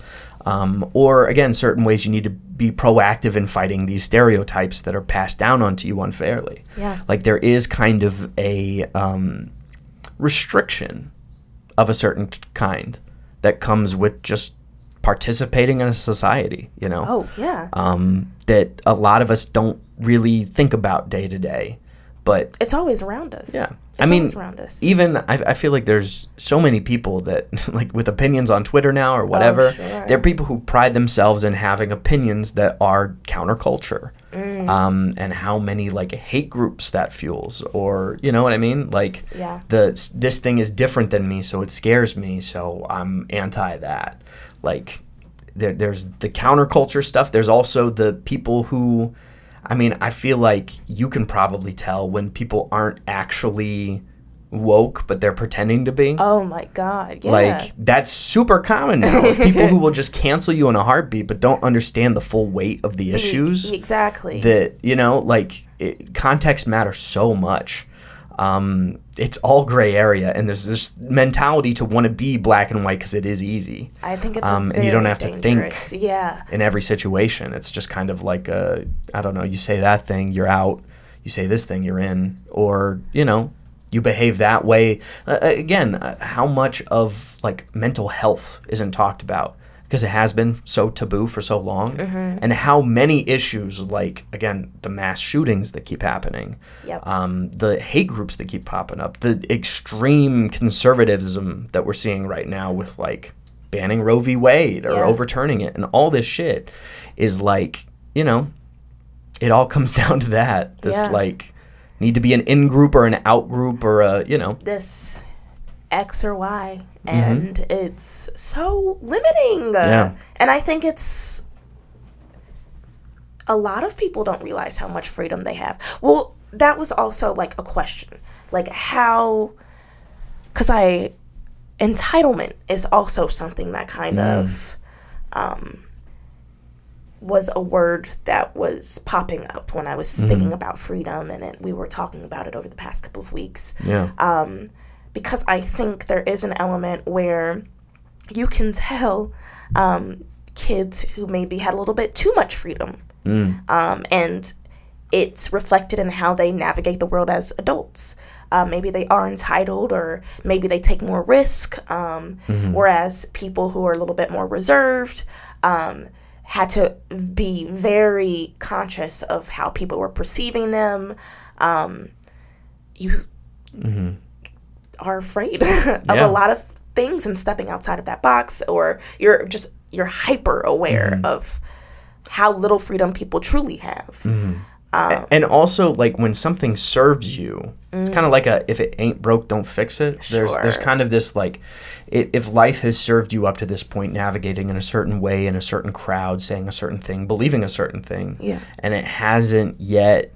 Um, or again, certain ways you need to be proactive in fighting these stereotypes that are passed down onto you unfairly. Yeah. Like there is kind of a um, restriction of a certain kind that comes with just participating in a society, you know, Oh yeah, um, that a lot of us don't really think about day to day. But it's always around us. yeah, It's I mean, around us. even I, I feel like there's so many people that like with opinions on Twitter now or whatever. Oh, sure. There are people who pride themselves in having opinions that are counterculture. Mm. Um, and how many like hate groups that fuels, or you know what I mean? Like Yeah. the this thing is different than me, so it scares me, so I'm anti that. Like there, there's the counterculture stuff. There's also the people who, I mean, I feel like you can probably tell when people aren't actually woke, but they're pretending to be. oh my god. Yeah. Like that's super common now. People who will just cancel you in a heartbeat, but don't understand the full weight of the issues. Exactly. That you know, like it, context matters so much. Um, it's all gray area, and there's this mentality to want to be black and white because it is easy I think it's um, and you don't have to think. Yeah. in every situation. It's just kind of like a, I don't know, you say that thing, you're out. You say this thing, you're in. Or, you know, you behave that way. Uh, again, uh, how much of like mental health isn't talked about? Because it has been so taboo for so long. And how many issues, like, again, the mass shootings that keep happening, Yep. um, the hate groups that keep popping up, the extreme conservatism that we're seeing right now with like banning Roe v. Wade or Yeah. overturning it, and all this shit is like, you know, it all comes down to that. This Yeah. like need to be an in group or an out group or a, you know, this X or Y, and it's so limiting. Yeah. And I think it's a lot of people don't realize how much freedom they have. Well, that was also like a question, like how, because I entitlement is also something that kind of um, was a word that was popping up when I was thinking about freedom, and it, we were talking about it over the past couple of weeks yeah, um, because I think there is an element where you can tell um, kids who maybe had a little bit too much freedom, um, and it's reflected in how they navigate the world as adults. Uh, maybe they are entitled, or maybe they take more risk. Um, Whereas people who are a little bit more reserved um, had to be very conscious of how people were perceiving them. Um, you are afraid of Yeah. a lot of things and stepping outside of that box or you're just you're hyper aware Mm-hmm. of how little freedom people truly have Mm-hmm. and also like when something serves you, it's kind of like a if it ain't broke, don't fix it. There's there's kind of this like if life has served you up to this point, navigating in a certain way in a certain crowd, saying a certain thing, believing a certain thing, Yeah. and it hasn't yet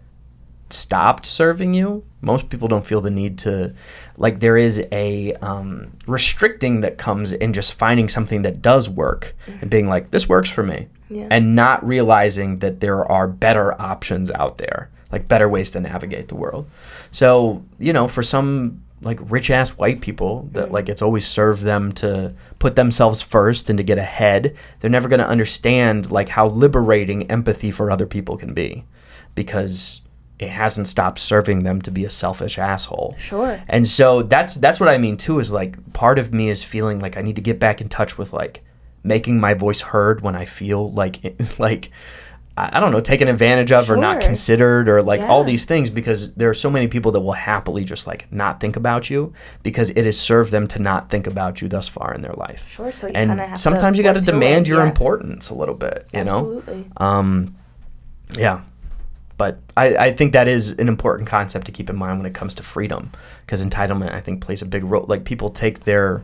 stopped serving you, most people don't feel the need to, like, there is a um, restricting that comes in just finding something that does work and being like, this works for me. Yeah. And not realizing that there are better options out there, like better ways to navigate the world. So, you know, for some like rich ass white people that like it's always served them to put themselves first and to get ahead, they're never going to understand like how liberating empathy for other people can be because it hasn't stopped serving them to be a selfish asshole. Sure. And so that's that's what I mean too is like part of me is feeling like I need to get back in touch with like making my voice heard when I feel like like I don't know taken advantage of or not considered or like all these things because there are so many people that will happily just like not think about you because it has served them to not think about you thus far in their life. Sure. So you kind And of have to sometimes you got to force your way, demand your yeah. importance a little bit, you know? Absolutely. Um, yeah. But I, I think that is an important concept to keep in mind when it comes to freedom because entitlement, I think, plays a big role. Like people take their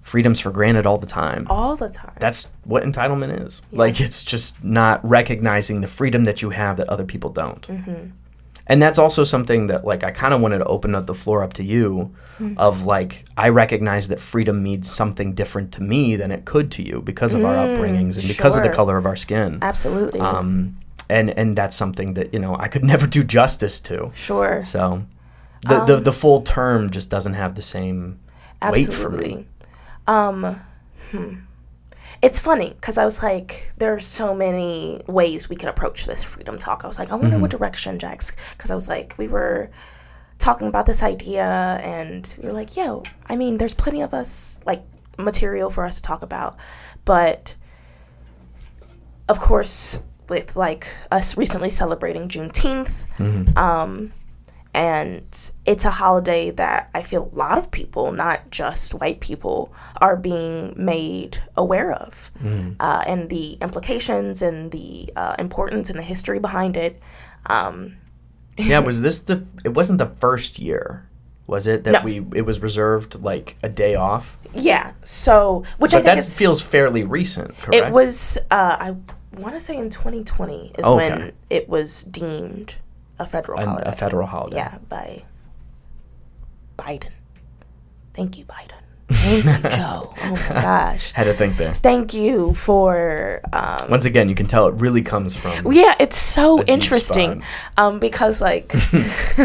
freedoms for granted all the time. All the time. That's what entitlement is. Like it's just not recognizing the freedom that you have that other people don't. Mm-hmm. And that's also something that like I kind of wanted to open up the floor up to you Mm-hmm. of like I recognize that freedom means something different to me than it could to you because of our upbringings and because of the Mm, color of our skin. Absolutely. Um, and and that's something that you know I could never do justice to. sure. So the the, the full term just doesn't have the same weight for me. Absolutely. Um, hmm. It's funny because I was like, there are so many ways we could approach this freedom talk. I was like, I wonder Mm-hmm. what direction Jax, because I was like, we were talking about this idea, and we were like, yo, I mean, there's plenty of us like material for us to talk about, but of course, with like us recently celebrating Juneteenth, Mm-hmm. um, and it's a holiday that I feel a lot of people, not just white people, are being made aware of, uh, and the implications and the uh, importance and the history behind it. Um, yeah, was this the? It wasn't the first year, was it? That No. we it was reserved like a day off. yeah, so which I think that is feels fairly recent, correct? It was, uh, I want to say in 2020 is Okay. when it was deemed a federal An- holiday. a federal holiday. Yeah, by Biden. Thank you, Biden. Thank you, Joe. Oh my gosh. Had to think there. Thank you for. Um, Once again, you can tell it really comes from. yeah, it's so interesting um, because, like,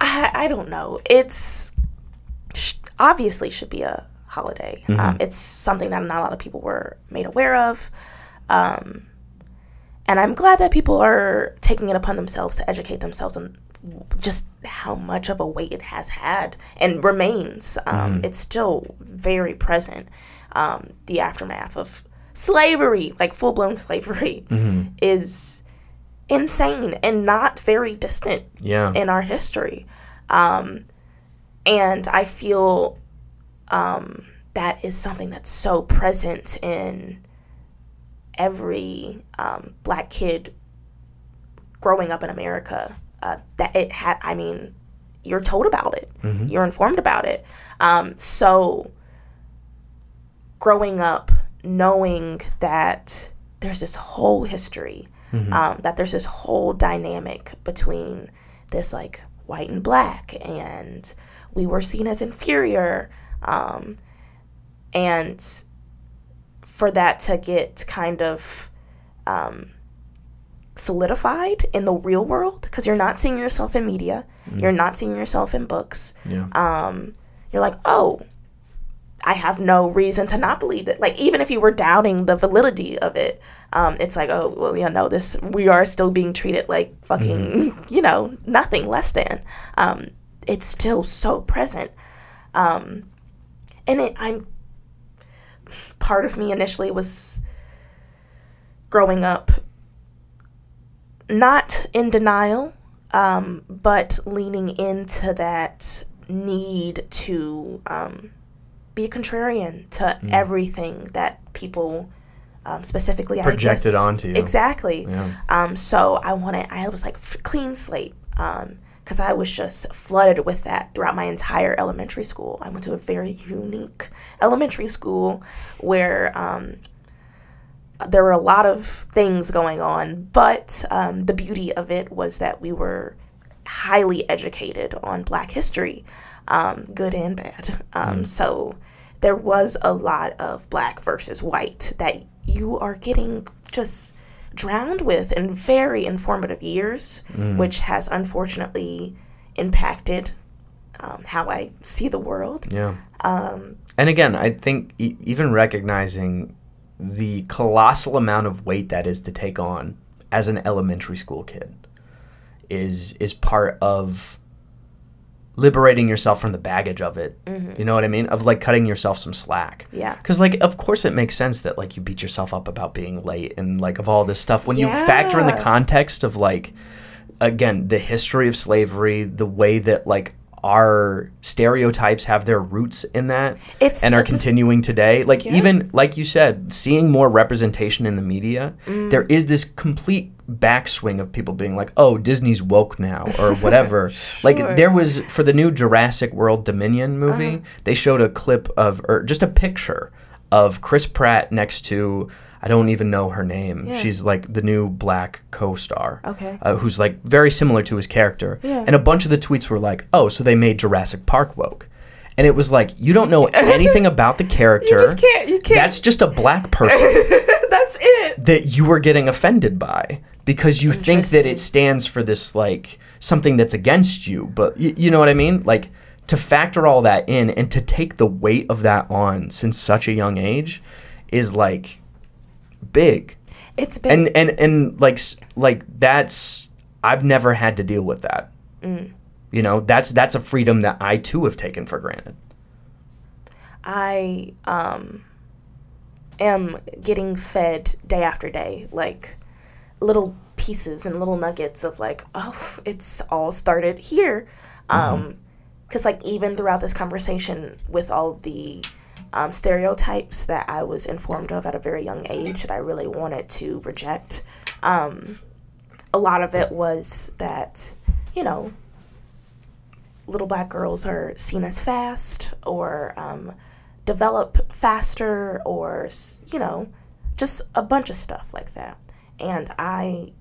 I, I don't know. It's sh- obviously should be a holiday. Mm-hmm. Um, it's something that not a lot of people were made aware of. Um, and I'm glad that people are taking it upon themselves to educate themselves on just how much of a weight it has had and remains. Um, It's still very present. Um, the aftermath of slavery, like full blown slavery, is insane and not very distant Yeah. in our history. Um, and I feel um, that is something that's so present in every um, black kid growing up in America. Uh, that it had, I mean, you're told about it, you're informed about it. Um, so, growing up knowing that there's this whole history, um, that there's this whole dynamic between this like white and black, and we were seen as inferior, um, and for that to get kind of um, solidified in the real world, because you're not seeing yourself in media, you're not seeing yourself in books yeah. um, you're like, oh, I have no reason to not believe it. Like, even if you were doubting the validity of it, um, it's like, oh, well, you know, this, we are still being treated like fucking, you know, nothing less than. Um, it's still so present. Um, and it, I'm, part of me initially was growing up not in denial, um, but leaning into that need to um, be a contrarian to everything that people, um, specifically, I Projected guess, onto you. Exactly. Yeah. Um, so I wanted, I was like clean slate. Um, because I was just flooded with that throughout my entire elementary school. I went to a very unique elementary school where um, there were a lot of things going on, but um, the beauty of it was that we were highly educated on Black history, um, good and bad. Um, So there was a lot of Black versus white that you are getting just drowned with in very informative years, which has unfortunately impacted um, how I see the world. Yeah. Um, And again, I think e- even recognizing the colossal amount of weight that is to take on as an elementary school kid is is part of liberating yourself from the baggage of it. Mm-hmm. You know what I mean? Of like cutting yourself some slack. Yeah. Cuz like of course it makes sense that like you beat yourself up about being late and like of all this stuff when you factor in the context of like again the history of slavery, the way that like our stereotypes have their roots in that It's- and are continuing today. Like Yeah. even like you said, seeing more representation in the media, Mm. there is this complete backswing of people being like, "Oh, Disney's woke now" or whatever. Like there was for the new Jurassic World Dominion movie, Uh-huh. they showed a clip of or just a picture of Chris Pratt next to I don't even know her name. Yeah. She's like the new black co-star. Okay. Uh, who's like very similar to his character. Yeah. And a bunch of the tweets were like, "Oh, so they made Jurassic Park woke." And it was like, you don't know anything about the character. just can't- you can't- That's just a black person That's it. that you were getting offended by because you think that it stands for this like something that's against you. But y- you know what I mean? Like to factor all that in and to take the weight of that on since such a young age is like big. It's big. And and and like like that's I've never had to deal with that. Mm. You know, that's that's a freedom that I too have taken for granted. I um am getting fed day after day like little pieces and little nuggets of like, oh, it's all started here. Um, because like even throughout this conversation with all the um, stereotypes that I was informed of at a very young age that I really wanted to reject, um, a lot of it was that you know little black girls are seen as fast or um, develop faster or you know just a bunch of stuff like that. And i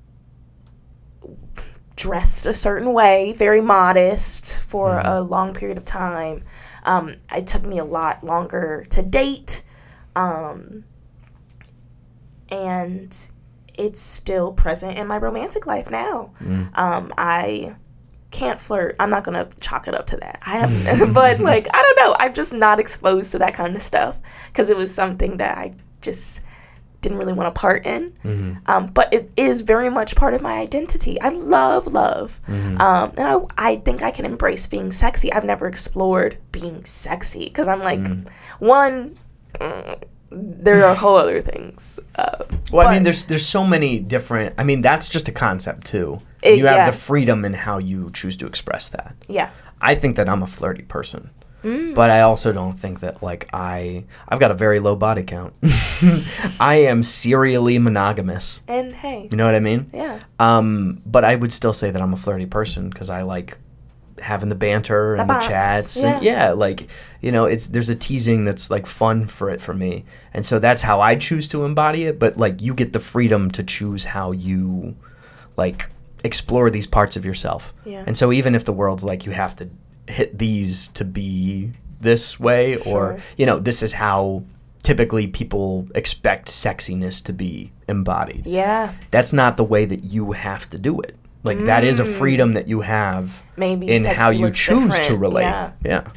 dressed a certain way very modest for a long period of time um, it took me a lot longer to date um, and it's still present in my romantic life now um, i can't flirt. I'm not gonna chalk it up to that. I haven't, but like I don't know. I'm just not exposed to that kind of stuff because it was something that I just didn't really want to part in. Um, but it is very much part of my identity. I love love, um, and I I think I can embrace being sexy. I've never explored being sexy because I'm like one. mm, there are whole other things. Uh, Well, I mean, there's there's so many different. I mean, that's just a concept too. It- you have yeah. the freedom in how you choose to express that. yeah. I think that I'm a flirty person, Mm. but I also don't think that like I I've got a very low body count. I am serially monogamous. And hey, You know what I mean? yeah. Um, but I would still say that I'm a flirty person because I like having the banter and the, box, chats. And yeah. yeah, like you know, it's there's a teasing that's like fun for it for me, and so that's how I choose to embody it. But like, you get the freedom to choose how you like explore these parts of yourself. Yeah. And so even if the world's like you have to hit these to be this way, or Sure. you know, this is how typically people expect sexiness to be embodied Yeah. that's not the way that you have to do it. Like that is a mm. freedom that you have Maybe in how you choose to relate. Yeah. Yeah.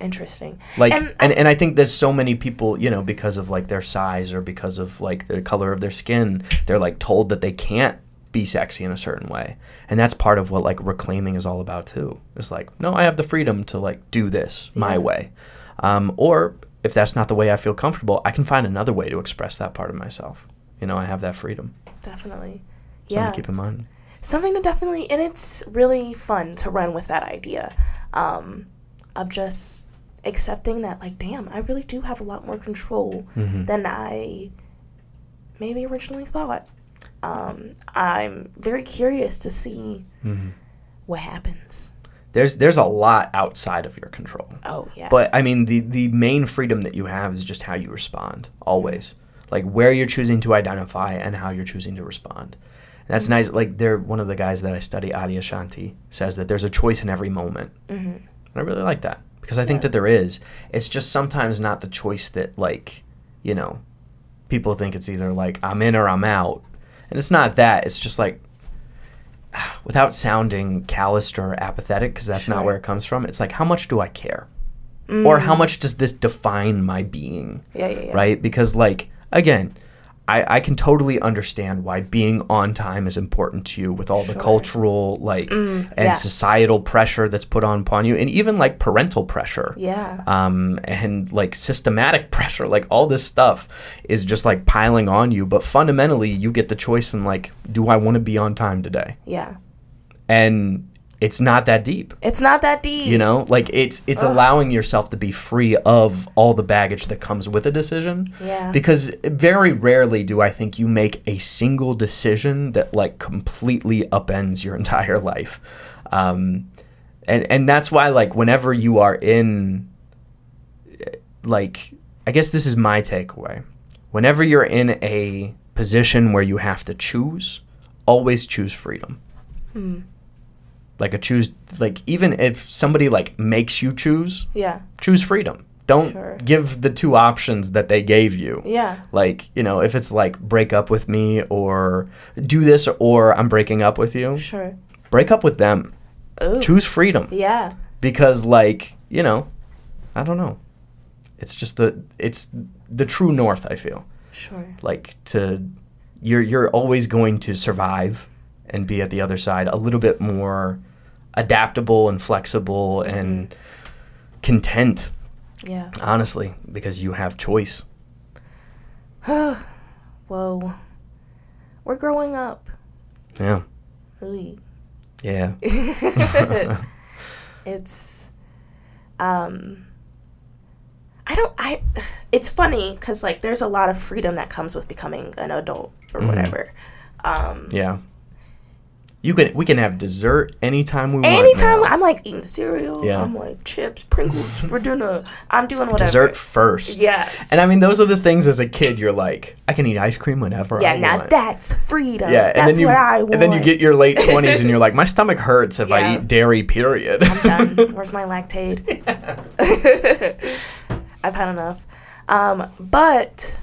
Interesting. Like And and, and, I think there's so many people, you know, because of like their size or because of like the color of their skin, they're like told that they can't be sexy in a certain way. And that's part of what like reclaiming is all about too. It's like, no, I have the freedom to like do this my Yeah. way. Um, or if that's not the way I feel comfortable, I can find another way to express that part of myself. You know, I have that freedom. Definitely. Something yeah. to keep in mind. Something to definitely, and it's really fun to run with that idea um, of just accepting that, like, damn, I really do have a lot more control Mm-hmm. than I maybe originally thought. Um, I'm very curious to see Mm-hmm. what happens. There's there's a lot outside of your control. Oh, yeah. But I mean, the the main freedom that you have is just how you respond. Always, like where you're choosing to identify and how you're choosing to respond. And that's nice. Like they're one of the guys that I study, Adyashanti, says that there's a choice in every moment, hmm and I really like that because I think Yeah. that there is. It's just sometimes not the choice that like, you know, people think it's either like I'm in or I'm out, and it's not that. It's just like without sounding calloused or apathetic because that's not where it comes from. It's like how much do I care? or mm. how much does this define my being Yeah, yeah, yeah. right because like again I, I can totally understand why being on time is important to you with all the cultural like and yeah. societal pressure that's put on upon you and even like parental pressure Yeah. um, and like systematic pressure like all this stuff is just like piling on you but fundamentally you get the choice in like do i want to be on time today Yeah. and it's not that deep. It's not that deep. you know like it's it's allowing yourself to be free of all the baggage that comes with a decision. Yeah. because very rarely do i think you make a single decision that like completely upends your entire life. Um and and that's why like whenever you are in like i guess this is my takeaway. Whenever you're in a position where you have to choose always choose freedom like a choose like even if somebody like makes you choose Yeah. choose freedom don't Sure. give the two options that they gave you Yeah. like you know if it's like break up with me or do this or i'm breaking up with you Sure. break up with them Ooh. choose freedom Yeah. because like you know i don't know it's just the it's the true north i feel Sure. like to you're you're always going to survive and be at the other side a little bit more adaptable and flexible and content Yeah. honestly because you have choice Whoa. We're growing up. Yeah. Really. Yeah. it's um I don't I it's funny cuz like there's a lot of freedom that comes with becoming an adult or Mhm. whatever. Um Yeah. You can we can have dessert anytime we want. anytime. I'm like eating cereal, Yeah. I'm like chips, Pringles for dinner. I'm doing whatever. dessert first. Yes. And I mean, those are the things as a kid you're like, I can eat ice cream whenever yeah, I now want. that's freedom. yeah, that's and then you what I want. and then you get your late twenties and you're like, my stomach hurts if I eat dairy. Period. I'm done. Where's my Lactaid? I've had enough. Um, but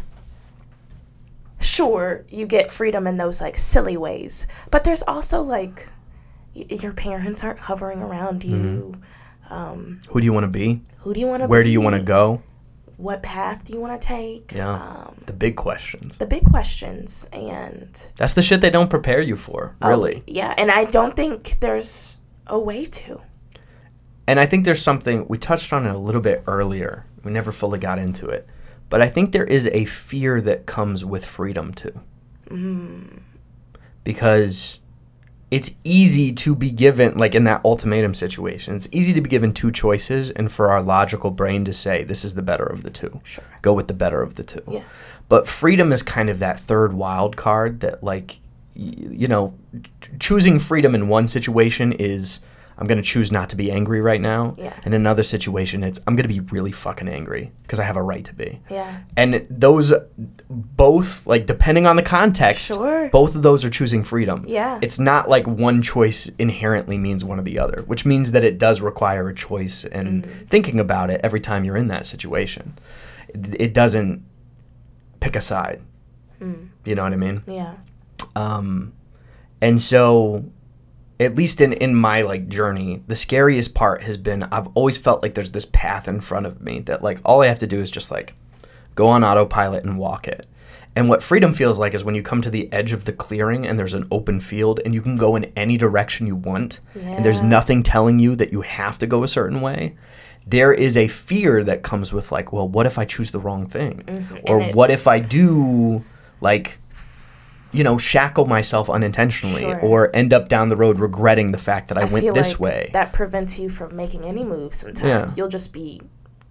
sure, you get freedom in those like silly ways. But there's also like y- your parents aren't hovering around you. Um, Who do you want to be? who do you want to Mm-hmm. Where do you want to go? What path do you want to take? Yeah. Um, The big questions. the big questions and That's the shit they don't prepare you for, oh, really. yeah, and I don't think there's a way to. And I think there's something we touched on it a little bit earlier. We never fully got into it. But I think there is a fear that comes with freedom too. Mm, Because it's easy to be given like in that ultimatum situation. It's easy to be given two choices and for our logical brain to say this is the better of the two. sure. Go with the better of the two. Yeah. But freedom is kind of that third wild card that like you know, choosing freedom in one situation is I'm going to choose not to be angry right now. Yeah. In another situation it's I'm going to be really fucking angry because I have a right to be. Yeah. And those both like depending on the context, Sure. both of those are choosing freedom. Yeah. It's not like one choice inherently means one or the other, which means that it does require a choice and Mm-hmm. thinking about it every time you're in that situation. It, it doesn't pick a side. Mm. You know what I mean? Yeah. Um, and so, at least in in my like journey, the scariest part has been I've always felt like there's this path in front of me that like all I have to do is just like go on autopilot and walk it. And what freedom feels like is when you come to the edge of the clearing and there's an open field and you can go in any direction you want and there's nothing telling you that you have to go a certain way. There is a fear that comes with like, well, what if I choose the wrong thing? Mm-hmm. Or it- what if I do like you know, shackle myself unintentionally Sure. or end up down the road regretting the fact that I, went feel this like way. That prevents you from making any moves sometimes. Yeah. You'll just be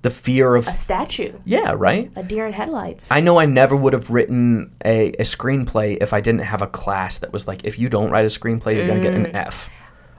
the fear of a statue, Yeah, right? a deer in headlights. I know I never would have written a, a screenplay if I didn't have a class that was like, if you don't write a screenplay, you're gonna get Mm. an F.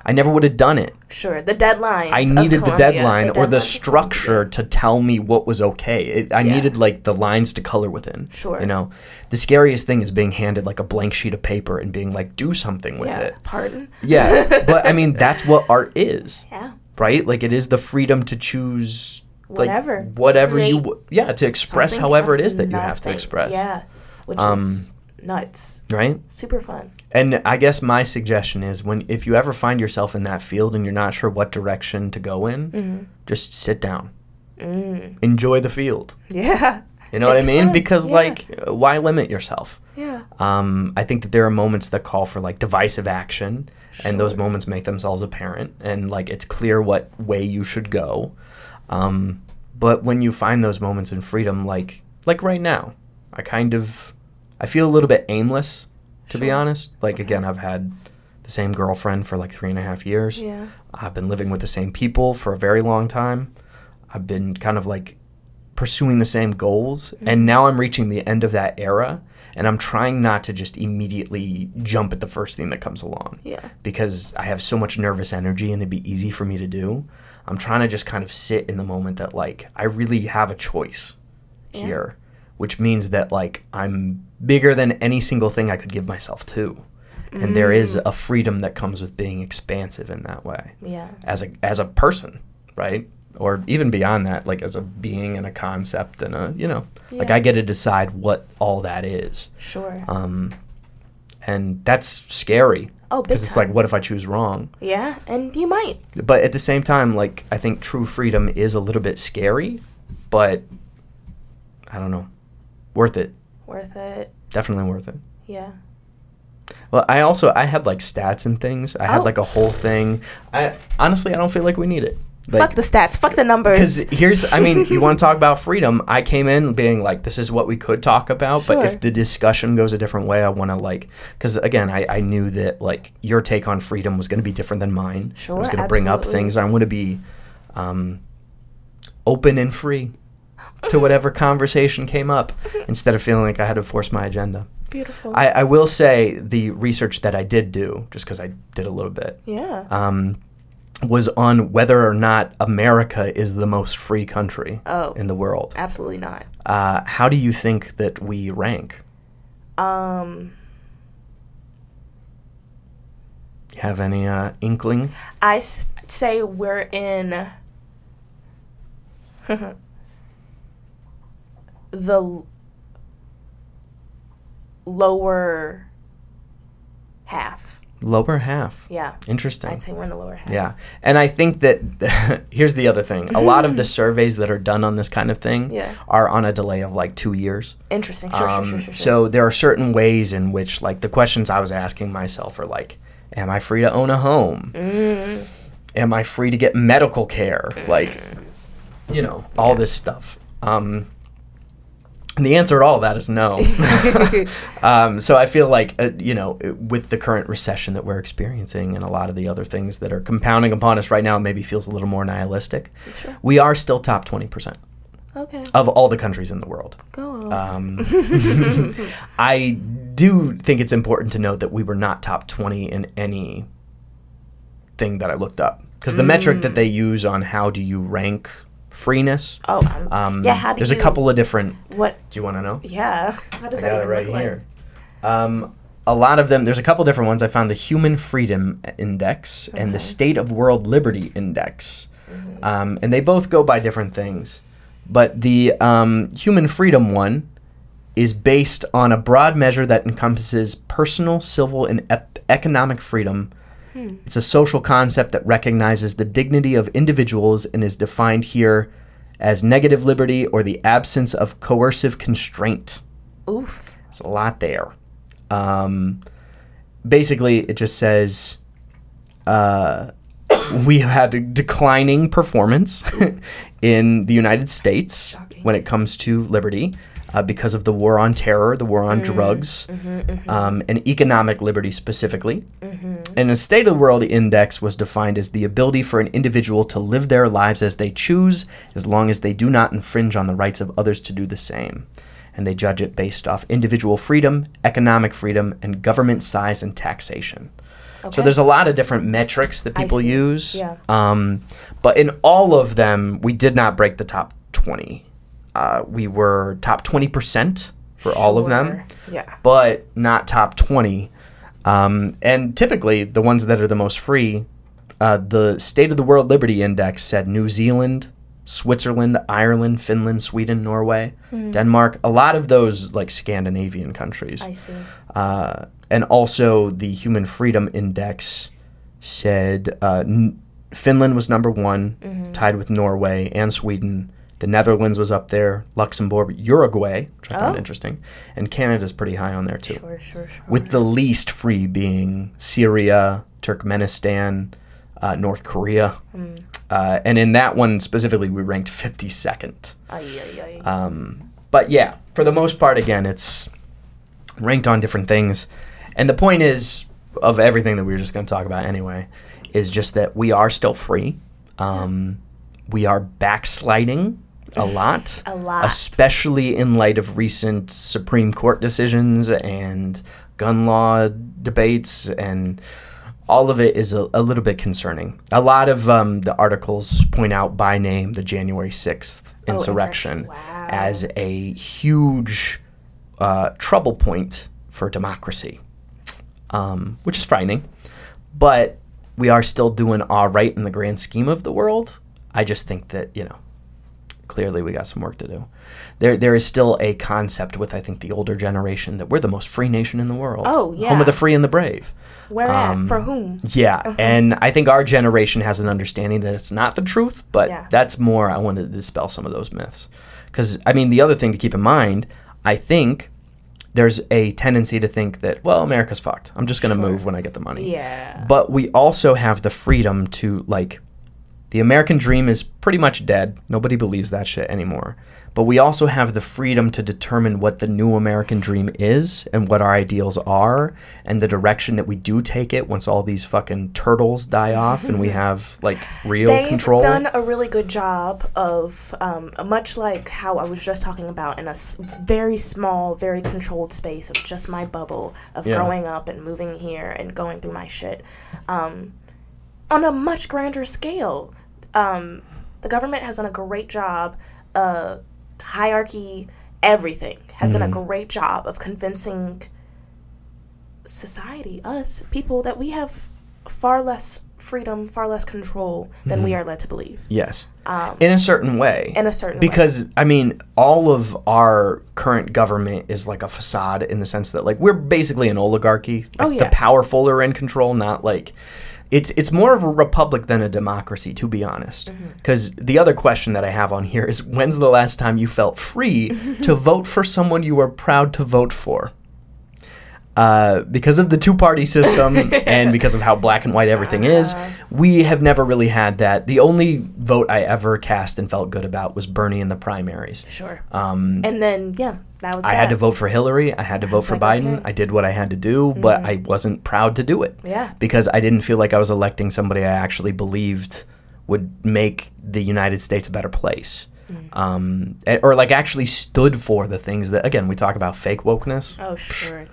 I never would have done it. sure, the deadline. I needed the deadline or the structure to tell me what was okay. It, I Yeah. needed like the lines to color within. Sure. You know, the scariest thing is being handed like a blank sheet of paper and being like, do something with Yeah. it. Pardon. Yeah, but I mean, that's what art is. Yeah. right? Like it is the freedom to choose like, Whatever. whatever you Create w- yeah to express however it is that you have to express Yeah. Which Um, is nuts. right Super fun. and i guess my suggestion is when if you ever find yourself in that field and you're not sure what direction to go in Mm-hmm. just sit down Mm. enjoy the field Yeah. you know what i mean fun, because yeah. like why limit yourself Yeah. um, I think that there are moments that call for like divisive action, and those moments make themselves apparent, and like it's clear what way you should go. Um, but when you find those moments in freedom, like like right now, I kind of I feel a little bit aimless, to be honest. Like again, I've had the same girlfriend for like three and a half years. Yeah. I've been living with the same people for a very long time. I've been kind of like pursuing the same goals. Mm-hmm. And now I'm reaching the end of that era. And I'm trying not to just immediately jump at the first thing that comes along Yeah. because I have so much nervous energy and it'd be easy for me to do. I'm trying to just kind of sit in the moment that, like, I really have a choice Yeah. here, which means that, like, I'm bigger than any single thing I could give myself to. And there is a freedom that comes with being expansive in that way Yeah. as a as a person, right? Or even beyond that, like as a being and a concept and a you know, like I get to decide what all that is, Sure. um, and that's scary oh, because it's like, what if I choose wrong? Yeah, and you might. But at the same time, like I think true freedom is a little bit scary, but I don't know, worth it, Worth it. definitely worth it. Yeah. Well, I also I had like stats and things. I had Oh. like a whole thing. I honestly I don't feel like we need it. fuck the stats. Fuck the numbers. Because here's, I mean, you want to talk about freedom. I came in being like, this is what we could talk about. But if the discussion goes a different way, I want to like, because again, I, I knew that like your take on freedom was going to be different than mine. Sure. I was going to bring up things. I want to be um, open and free to whatever conversation came up instead of feeling like I had to force my agenda. Beautiful. I, I will say the research that I did do, just because I did a little bit, yeah. um, was on whether or not America is the most free country Oh. in the world. Absolutely not. Uh, how do you think that we rank? Um, You have any uh, inkling? I s- say we're in the lower half. Lower half. Yeah. Interesting. I'd say we're in the lower half. Yeah. And I think that here's the other thing. A lot of the surveys that are done on this kind of thing Yeah. are on a delay of like two years. Interesting. Sure, sure, Um, sure, sure, sure. So there are certain ways in which, like, the questions I was asking myself are like, am I free to own a home? Mm. Am I free to get medical care? Like, you know, all Yeah. this stuff. Um, the answer to all that is no. um, so I feel like, uh, you know, with the current recession that we're experiencing and a lot of the other things that are compounding upon us right now, it maybe feels a little more nihilistic. Sure. We are still top 20% Okay. of all the countries in the world. Go on. Um, I do think it's important to note that we were not top 20 in any thing that I looked up. Because the metric that they use on how do you rank freeness, oh, I'm, um, yeah. How do there's you? a couple of different. What? Do you want to know? Yeah. How does I that got it right look like? here. Um, a lot of them, there's a couple different ones. I found the Human Freedom Index and the State of World Liberty Index. Mm-hmm. Um, and they both go by different things. But the um, Human Freedom one is based on a broad measure that encompasses personal, civil, and ep- economic freedom. Hmm. It's a social concept that recognizes the dignity of individuals and is defined here as negative liberty or the absence of coercive constraint. Oof. It's a lot there. Um, basically, it just says uh, we have had a declining performance in the United States Shocking. when it comes to liberty uh, because of the war on terror, the war on drugs, um, and economic liberty specifically. And the State of the World Index was defined as the ability for an individual to live their lives as they choose, as long as they do not infringe on the rights of others to do the same. And they judge it based off individual freedom, economic freedom, and government size and taxation. Okay. So there's a lot of different metrics that people use. Yeah. Um, but in all of them, we did not break the top 20. Uh, we were top 20% for all of them Yeah. but not top 20. Um, and typically, the ones that are the most free, uh, the State of the World Liberty Index said New Zealand, Switzerland, Ireland, Finland, Sweden, Norway, Denmark, a lot of those like Scandinavian countries. I see. Uh, and also, the Human Freedom Index said uh, n- Finland was number one, tied with Norway and Sweden. The Netherlands was up there, Luxembourg, Uruguay, which I found Oh. interesting, and Canada's pretty high on there too. Sure, sure, sure. With the least free being Syria, Turkmenistan, uh, North Korea. Uh, and in that one specifically, we ranked 52nd. Ay, ay, ay. Um, but yeah, for the most part, again, it's ranked on different things. And the point is, of everything that we were just going to talk about anyway, is just that we are still free. Um, we are backsliding a lot. A lot. Especially in light of recent Supreme Court decisions and gun law debates and all of it is a, a little bit concerning. A lot of um, the articles point out by name the January 6th Oh, insurrection insurrection. Wow. as a huge uh, trouble point for democracy, um, which is frightening. But we are still doing all right in the grand scheme of the world. I just think that, you know, clearly we got some work to do. There, there is still a concept with I think the older generation that we're the most free nation in the world. Oh, yeah, home of the free and the brave. Where um, at? For whom? Yeah, and I think our generation has an understanding that it's not the truth, but Yeah. that's more. I wanted to dispel some of those myths, because I mean the other thing to keep in mind, I think there's a tendency to think that well America's fucked. I'm just gonna Sure. move when I get the money. Yeah. But we also have the freedom to like The American dream is pretty much dead. Nobody believes that shit anymore. But we also have the freedom to determine what the new American dream is and what our ideals are and the direction that we do take it once all these fucking turtles die off and we have like real control. They've done a really good job of, um, much like how I was just talking about, in a s- very small, very controlled space of just my bubble of Yeah. growing up and moving here and going through my shit. Um, on a much grander scale, um, the government has done a great job. Uh, hierarchy, everything has done a Mm-hmm. great job of convincing society, us people, that we have far less freedom, far less control than we are led to believe. yes. Um, In a certain way. in a certain way. because I mean, all of our current government is like a facade in the sense that like we're basically an oligarchy. Like, Oh, The powerful are in control, not like it's it's more of a republic than a democracy, to be honest. Mm-hmm. Because the other question that I have on here is, when's the last time you felt free to vote for someone you were proud to vote for? Uh, because of the two-party system and because of how black and white everything is, Uh-huh. we have never really had that. The only vote I ever cast and felt good about was Bernie in the primaries. sure. Um, And then, yeah, that was I that. had to vote for Hillary. I had to vote for like, Biden. okay. Mm-hmm. I did what I had to do, but I wasn't proud to do it Yeah. because I didn't feel like I was electing somebody I actually believed would make the United States a better place. Mm. Um, eh, or like actually stood for the things that again we talk about fake wokeness. Oh, sure.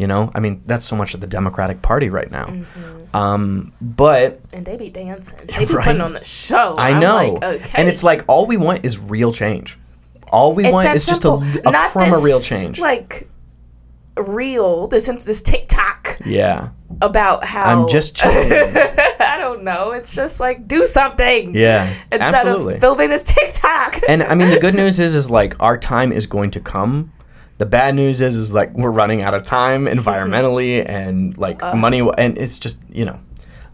You know, I mean that's so much of the Democratic Party right now. Mm-hmm. Um, but And they be dancing. They be Right. putting on the show. I I'm know, Like, okay. and it's like all we want is real change. All we It's want is simple. just a, a Not of this, real change. Like, real, this, this TikTok yeah, about how. I'm just chilling. I don't know. It's just like, do something. yeah, Instead absolutely. of filming this TikTok. and I mean, the good news is, is like our time is going to come. The bad news is, is like we're running out of time environmentally and like money, and it's just you know,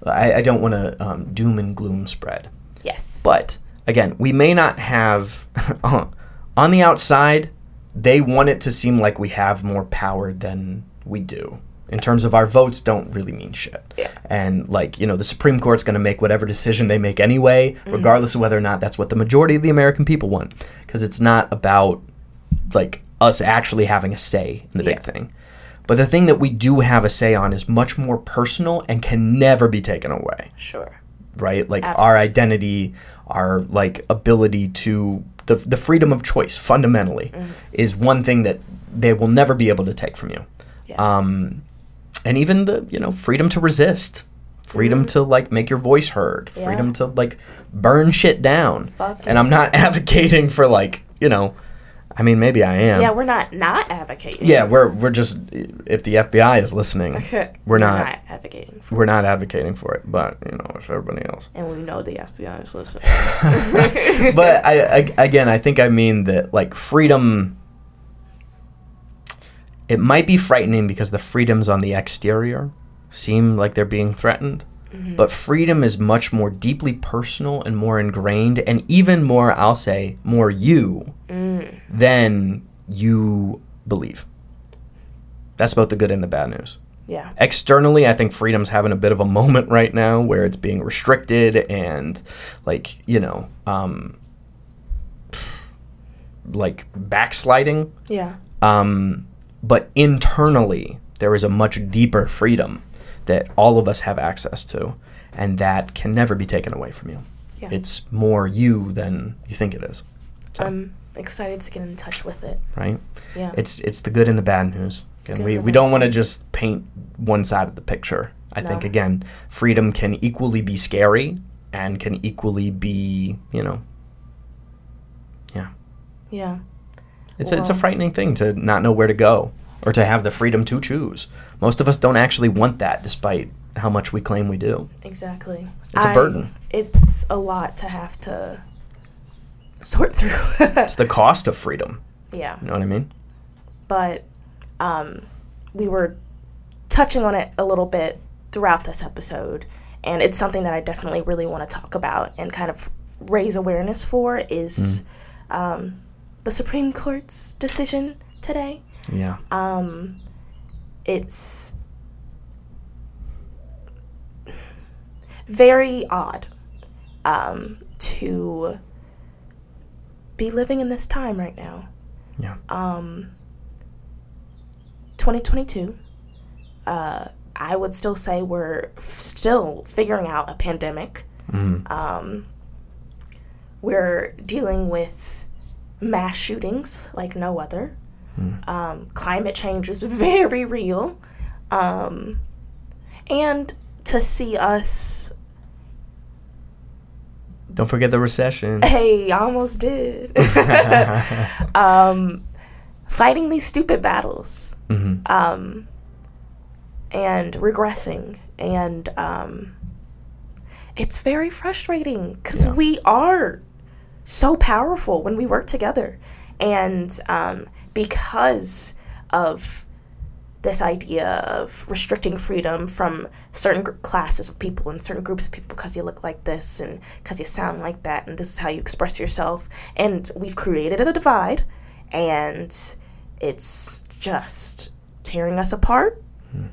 I, I don't want to um, doom and gloom spread. yes. But again, we may not have on the outside. They want it to seem like we have more power than we do. In terms of our votes, don't really mean shit. Yeah. And like you know, the Supreme Court's going to make whatever decision they make anyway, Mm-hmm. regardless of whether or not that's what the majority of the American people want, because it's not about like us actually having a say in the big thing. But the thing that we do have a say on is much more personal and can never be taken away Sure. right? Like Absolutely. our identity, our like ability to the the freedom of choice fundamentally Mm-hmm. is one thing that they will never be able to take from you. Yeah. Um, and even the you know freedom to resist, freedom to like make your voice heard, Mm-hmm. Yeah. freedom to like burn shit down. Fuck and I'm not advocating for like you know, I mean maybe I am. yeah, we're not not advocating. Yeah, we're we're just if the FBI is listening, we're not advocating for we're not advocating for it, but you know, if everybody else. and we know the FBI is listening. but I, I again I think I mean that like freedom it might be frightening because the freedoms on the exterior seem like they're being threatened but freedom is much more deeply personal and more ingrained and even more I'll say more you than you believe. That's both the good and the bad news. Yeah. externally i think freedom's having a bit of a moment right now where it's being restricted and like you know um like backsliding. Yeah. um but internally there is a much deeper freedom that all of us have access to and that can never be taken away from you. Yeah. it's more you than you think it is. I'm excited to get in touch with it. right? Yeah. it's it's the good and the bad news. The and we, we don't want to just paint one side of the picture. I think again freedom can equally be scary and can equally be you know yeah. Yeah. it's, a, it's a frightening thing to not know where to go or to have the freedom to choose most of us don't actually want that despite how much we claim we do Exactly. It's a I- burden. It's a lot to have to sort through. it's the cost of freedom yeah. you know what i mean But um, we were touching on it a little bit throughout this episode, and it's something that I definitely really want to talk about and kind of raise awareness for is um, the Supreme Court's decision today. Yeah Um, it's very odd. um, to be living in this time right now. Yeah. Um, 2022, uh, I would still say we're f- still figuring out a pandemic. Mhm. Um, we're dealing with mass shootings like no other. Um, climate change is very real. Um, and to see us, Don't forget the recession. hey, I almost did, um, fighting these stupid battles hmm um, and regressing. And um, it's very frustrating because Yeah. we are so powerful when we work together. And um, because of this idea of restricting freedom from certain gr- classes of people and certain groups of people because you look like this and because you sound like that and this is how you express yourself. And we've created a divide and it's just tearing us apart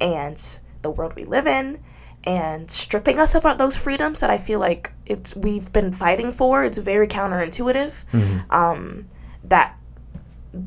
and the world we live in and stripping us of our, those freedoms that I feel like it's we've been fighting for. It's very counterintuitive. Um, that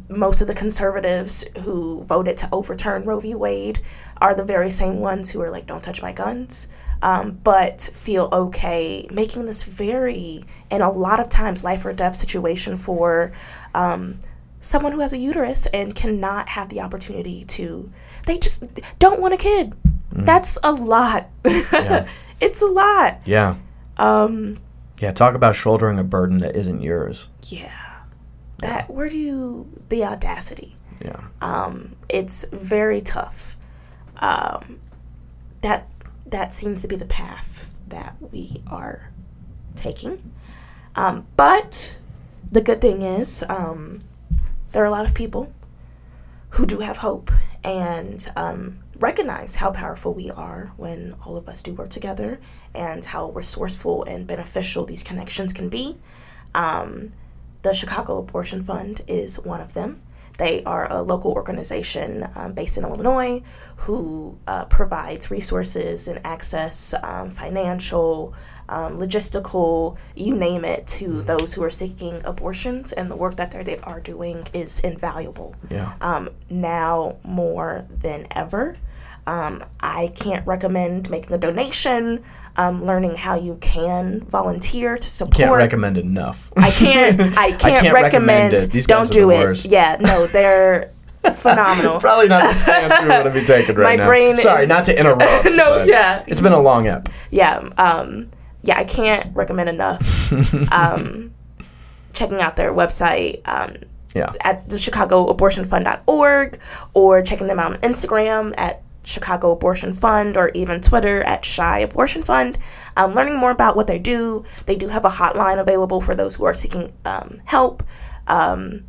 most of the conservatives who voted to overturn Roe v. Wade are the very same ones who are like, "Don't touch my guns," um, but feel okay making this very and a lot of times life or death situation for um, someone who has a uterus and cannot have the opportunity to. They just don't want a kid. That's a lot. Yeah. it's a lot. Yeah. Um, Yeah. Talk about shouldering a burden that isn't yours. yeah. That where do you the audacity? Yeah. Um, it's very tough. Um, that that seems to be the path that we are taking. Um, but the good thing is, um, there are a lot of people who do have hope and um, recognize how powerful we are when all of us do work together and how resourceful and beneficial these connections can be. Um, the Chicago Abortion Fund is one of them. They are a local organization um, based in Illinois who uh, provides resources and access, um, financial, um, logistical, you name it, to those who are seeking abortions. And the work that they are doing is invaluable Yeah. um, now more than ever. Um, I can't recommend making a donation, um, learning how you can volunteer to support. Can't recommend enough. I can't. I can't, recommend. it. These don't guys are do it. worst. Yeah, no, they're phenomenal. Probably not the stance we want to be taking right My now. brain Sorry, is- not to interrupt. No, yeah. It's been a long ep. yeah, um, yeah, I can't recommend enough. um, checking out their website. Um, Yeah. at the chicagoabortionfund.org or checking them out on Instagram at Chicago Abortion Fund or even Twitter at Chi Abortion Fund. Um, learning more about what they do. They do have a hotline available for those who are seeking um, help. Um,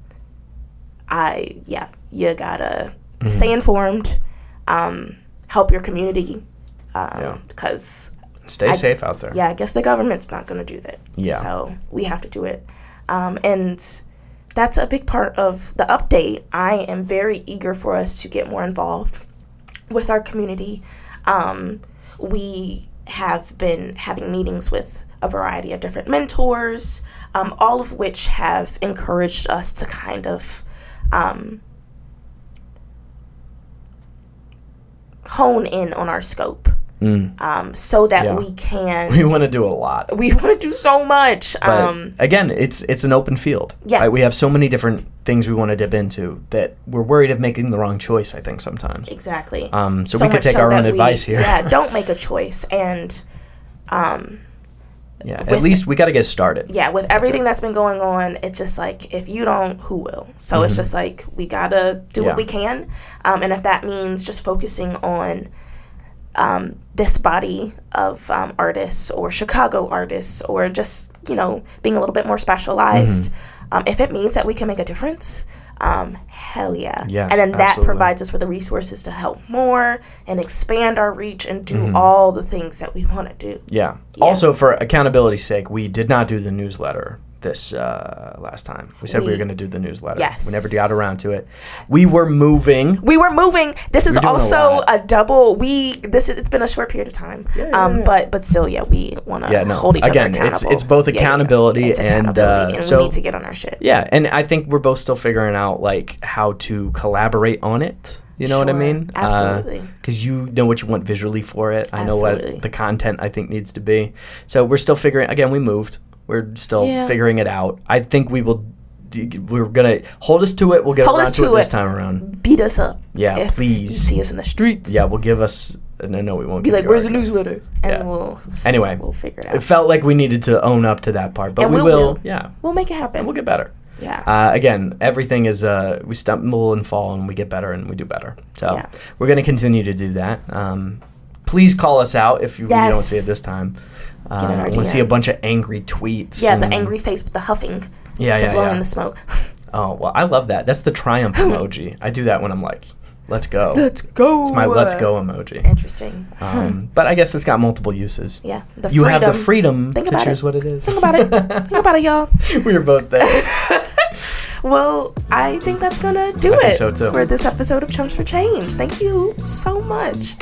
I, yeah, you gotta stay informed, um, help your community. Yeah. Because, Stay safe out there. yeah, I guess the government's not gonna do that. Yeah. So we have to do it. Um, and that's a big part of the update. I am very eager for us to get more involved with our community. Um, we have been having meetings with a variety of different mentors, um, all of which have encouraged us to kind of um, hone in on our scope Mm. um, so that Yeah. we can. We want to do a lot. we want to do so much. But um, again, it's it's an open field. Yeah. right? We have so many different things we want to dip into that we're worried of making the wrong choice. I think sometimes. exactly. Um, so, we could take so our own we- advice here. Yeah, don't make a choice. And um, Yeah. At least we got to get started. yeah, with everything that's been going on, it's just like if you don't, who will? So it's just like we gotta do Mm-hmm. Yeah. what we can, um, and if that means just focusing on um, this body of um, artists or Chicago artists, or just you know being a little bit more specialized, Mm-hmm. um, if it means that we can make a difference. Um, hell yeah. Yes, and then that absolutely. provides us with the resources to help more and expand our reach and do Mm-hmm. all the things that we want to do. Yeah. Yeah. Also, for accountability's sake, we did not do the newsletter this uh, last time? We said we, We- were going to do the newsletter. Yes. We never got around to it. We were moving. we were moving. This is doing a also lot. a, double. We this is, it's been a short period of time. Yeah, yeah, um, yeah. but but still, yeah, we want to Yeah, no. hold each Again, other it's- accountable. it's both Yeah, yeah, accountability It's and, accountability, uh, and so- we need to get on our shit. Yeah, and I think we're both still figuring out like how to collaborate on it. You know what I mean? absolutely. Because you know what you want visually for it. I know what the content I think needs to be. So we're still figuring. Again, we moved. We're still Yeah. figuring it out. I think we will. We're gonna hold us to it. We'll get Hold around us to, to it this time around. Beat us up. Yeah, please. See us in the streets. Yeah, we'll give us. No, no, we won't. Be like, where's the newsletter? And Yeah. we'll Anyway, we'll figure it out. It felt like we needed to own up to that part, but And we will. will. Yeah, We'll make it happen. we'll get better. yeah. Uh, again, everything is uh, we stumble and fall and we get better and we do better. So Yeah. we're going to continue to do that. Um, please call us out if you, you don't see it this time. Uh, Get in our I want to see a bunch of angry tweets. yeah, the angry face with the huffing, Yeah, the yeah, blowing yeah. the smoke. Oh well, I love that. That's the triumph emoji. I do that when I'm like, "Let's go." Let's go. it's my "Let's go" emoji. Interesting. Um, but I guess it's got multiple uses. Yeah. The You have the freedom. freedom Think to about choose it. what it is. Think about it. Think about it, y'all. we are both there. Well, I think that's gonna do I it so, for this episode of Chumps for Change. Thank you so much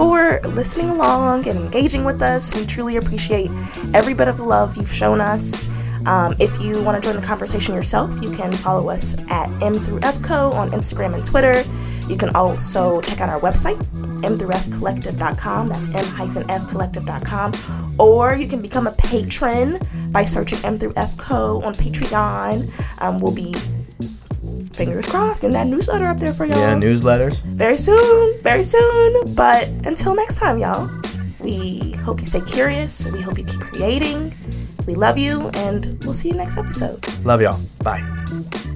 for listening along and engaging with us. We truly appreciate every bit of the love you've shown us. Um, if you want to join the conversation yourself, you can follow us at M through F Co on Instagram and Twitter. You can also check out our website, m through F collective.com. That's m hyphen F collective.com. Or you can become a patron by searching M through F Co on Patreon. Um, we'll be fingers crossed getting that newsletter up there for y'all yeah, newsletters. very soon, very soon. But until next time, y'all, we hope you stay curious. We hope you keep creating. We love you, and we'll see you next episode. Love y'all. Bye.